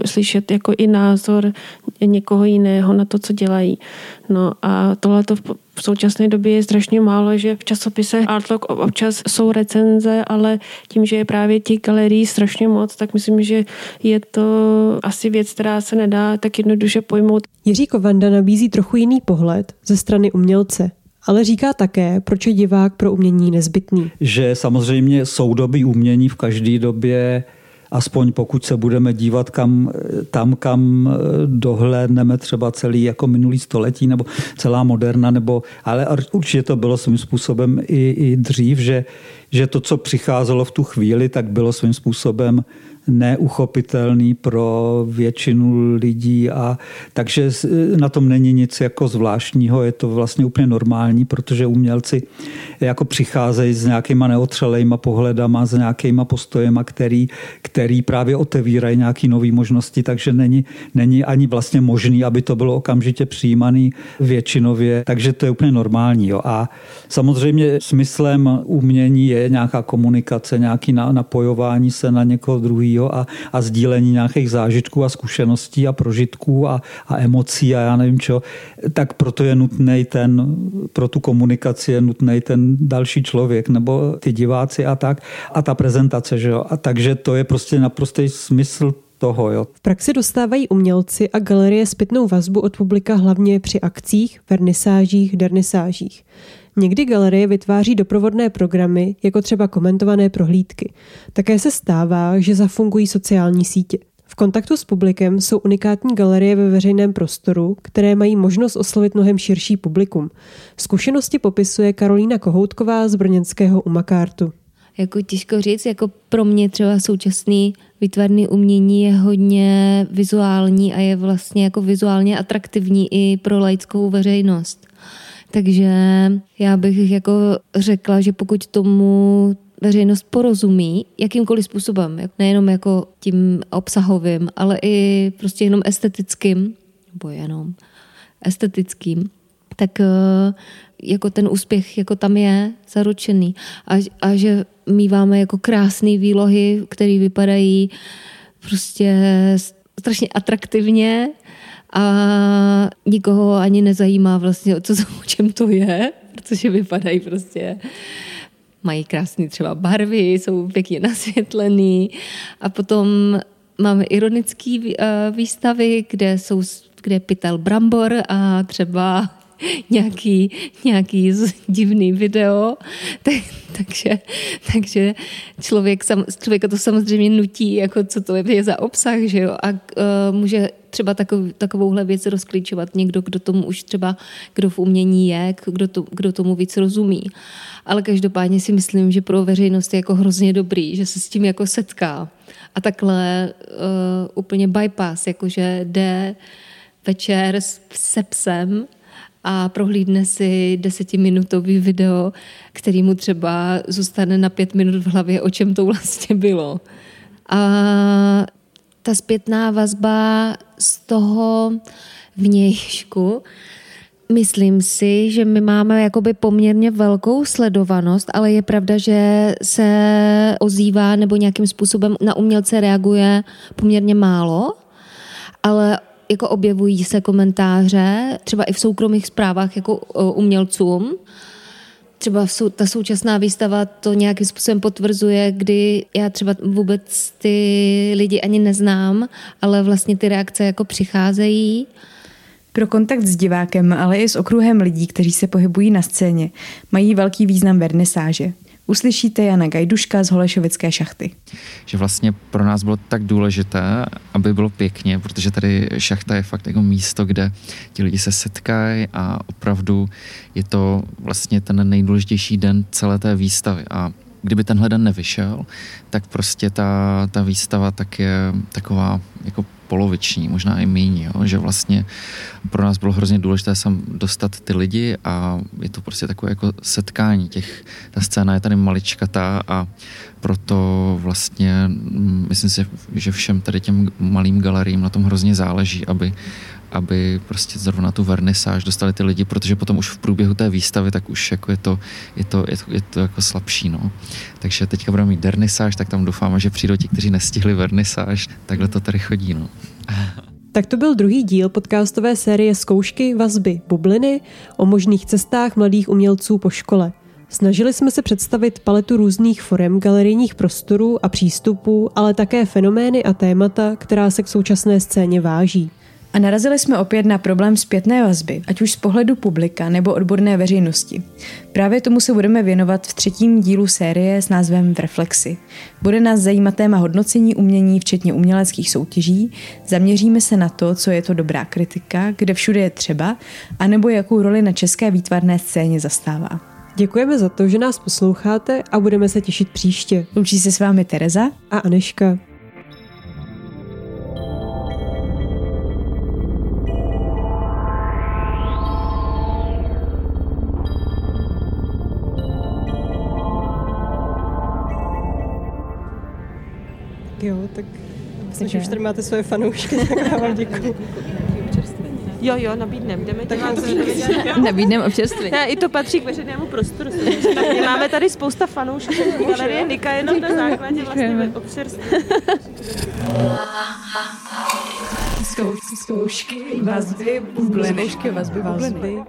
slyšet jako i názor někoho jiného na to, co dělají. No a tohle to v současné době je strašně málo, že v časopise Artlock občas jsou recenze, ale tím, že je právě těch galerií strašně moc, tak myslím, že je to asi věc, která se nedá tak jednoduše pojmout. Jiří Kovanda nabízí trochu jiný pohled ze strany umělce ale říká také, proč je divák pro umění nezbytný. Že samozřejmě soudobí umění v každé době aspoň pokud se budeme dívat kam, tam, kam dohlédneme třeba celý jako minulý století nebo celá moderna, nebo, ale určitě to bylo svým způsobem i, i dřív, že, že to, co přicházelo v tu chvíli, tak bylo svým způsobem neuchopitelný pro většinu lidí a takže na tom není nic jako zvláštního, je to vlastně úplně normální, protože umělci jako přicházejí s nějakýma neotřelejma pohledama, s nějakýma postojema, který, který právě otevírají nějaké nové možnosti, takže není, není ani vlastně možný, aby to bylo okamžitě přijímaný většinově, takže to je úplně normální. Jo. A samozřejmě smyslem umění je nějaká komunikace, nějaký napojování se na někoho druhý takového a, a sdílení nějakých zážitků a zkušeností a prožitků a, a emocí a já nevím čo, tak proto je nutný ten, pro tu komunikaci je nutný ten další člověk nebo ty diváci a tak a ta prezentace, že jo. A takže to je prostě naprostý smysl toho. Jo. V praxi dostávají umělci a galerie zpětnou vazbu od publika hlavně při akcích, vernisážích, dernisážích. Někdy galerie vytváří doprovodné programy, jako třeba komentované prohlídky. Také se stává, že zafungují sociální sítě. V kontaktu s publikem jsou unikátní galerie ve veřejném prostoru, které mají možnost oslovit mnohem širší publikum. Zkušenosti popisuje Karolína Kohoutková z brněnského Umakártu. Jako těžko říct, jako pro mě třeba současný výtvarný umění je hodně vizuální a je vlastně jako vizuálně atraktivní i pro laickou veřejnost. Takže já bych jako řekla, že pokud tomu veřejnost porozumí jakýmkoliv způsobem, nejenom jako tím obsahovým, ale i prostě jenom estetickým, nebo jenom estetickým, tak eh, jako ten úspěch jako tam je zaručený. A, a že míváme jako krásné výlohy, které vypadají prostě strašně atraktivně a nikoho ani nezajímá vlastně, co, o čem to je, protože vypadají prostě mají krásné třeba barvy, jsou pěkně nasvětlený. A potom máme ironické výstavy, kde jsou kde je pytel brambor a třeba nějaký, nějaký divný video, tak, takže, takže člověk, člověka to samozřejmě nutí, jako co to je za obsah, že jo, a uh, může třeba takov, takovouhle věc rozklíčovat někdo, kdo tomu už třeba, kdo v umění je, kdo, to, kdo tomu víc rozumí. Ale každopádně si myslím, že pro veřejnost je jako hrozně dobrý, že se s tím jako setká. A takhle uh, úplně bypass, jakože jde večer se psem a prohlídne si desetiminutový video, který mu třeba zůstane na pět minut v hlavě, o čem to vlastně bylo. A ta zpětná vazba z toho vnějšku, Myslím si, že my máme jakoby poměrně velkou sledovanost, ale je pravda, že se ozývá nebo nějakým způsobem na umělce reaguje poměrně málo, ale jako objevují se komentáře, třeba i v soukromých zprávách jako umělcům. Třeba ta současná výstava to nějakým způsobem potvrzuje, kdy já třeba vůbec ty lidi ani neznám, ale vlastně ty reakce jako přicházejí. Pro kontakt s divákem, ale i s okruhem lidí, kteří se pohybují na scéně, mají velký význam vernisáže uslyšíte Jana Gajduška z Holešovické šachty. Že vlastně pro nás bylo tak důležité, aby bylo pěkně, protože tady šachta je fakt jako místo, kde ti lidi se setkají a opravdu je to vlastně ten nejdůležitější den celé té výstavy a kdyby tenhle den nevyšel, tak prostě ta, ta výstava tak je taková jako poloviční, možná i méně, že vlastně pro nás bylo hrozně důležité sem dostat ty lidi a je to prostě takové jako setkání těch, ta scéna je tady maličkatá a proto vlastně mm, myslím si, že všem tady těm malým galeriím na tom hrozně záleží, aby, aby prostě zrovna tu vernisáž dostali ty lidi, protože potom už v průběhu té výstavy tak už jako je to, je to, je to, je to jako slabší. No. Takže teďka budeme mít dernisáž, tak tam doufáme, že přijdou ti, kteří nestihli vernisáž. Takhle to tady chodí. No. Tak to byl druhý díl podcastové série Zkoušky, vazby, bubliny o možných cestách mladých umělců po škole. Snažili jsme se představit paletu různých forem galerijních prostorů a přístupů, ale také fenomény a témata, která se k současné scéně váží. A narazili jsme opět na problém zpětné vazby, ať už z pohledu publika nebo odborné veřejnosti. Právě tomu se budeme věnovat v třetím dílu série s názvem V reflexi. Bude nás zajímat téma hodnocení umění, včetně uměleckých soutěží, zaměříme se na to, co je to dobrá kritika, kde všude je třeba, anebo jakou roli na české výtvarné scéně zastává. Děkujeme za to, že nás posloucháte a budeme se těšit příště. Loučí se s vámi Tereza a Aneška. Myslím, že už tady máte svoje fanoušky, tak já vám děkuji. Jo, jo, nabídnem. Jdeme dělat. Nabídnem občerstvení. Ne, I to patří k veřejnému prostoru. samozřejmě. Máme tady spousta fanoušků galerie Nika, jenom na základě vlastně občerstvení. Zkoušky, vazby, bubliny. Zkoušky, vazby, bubliny.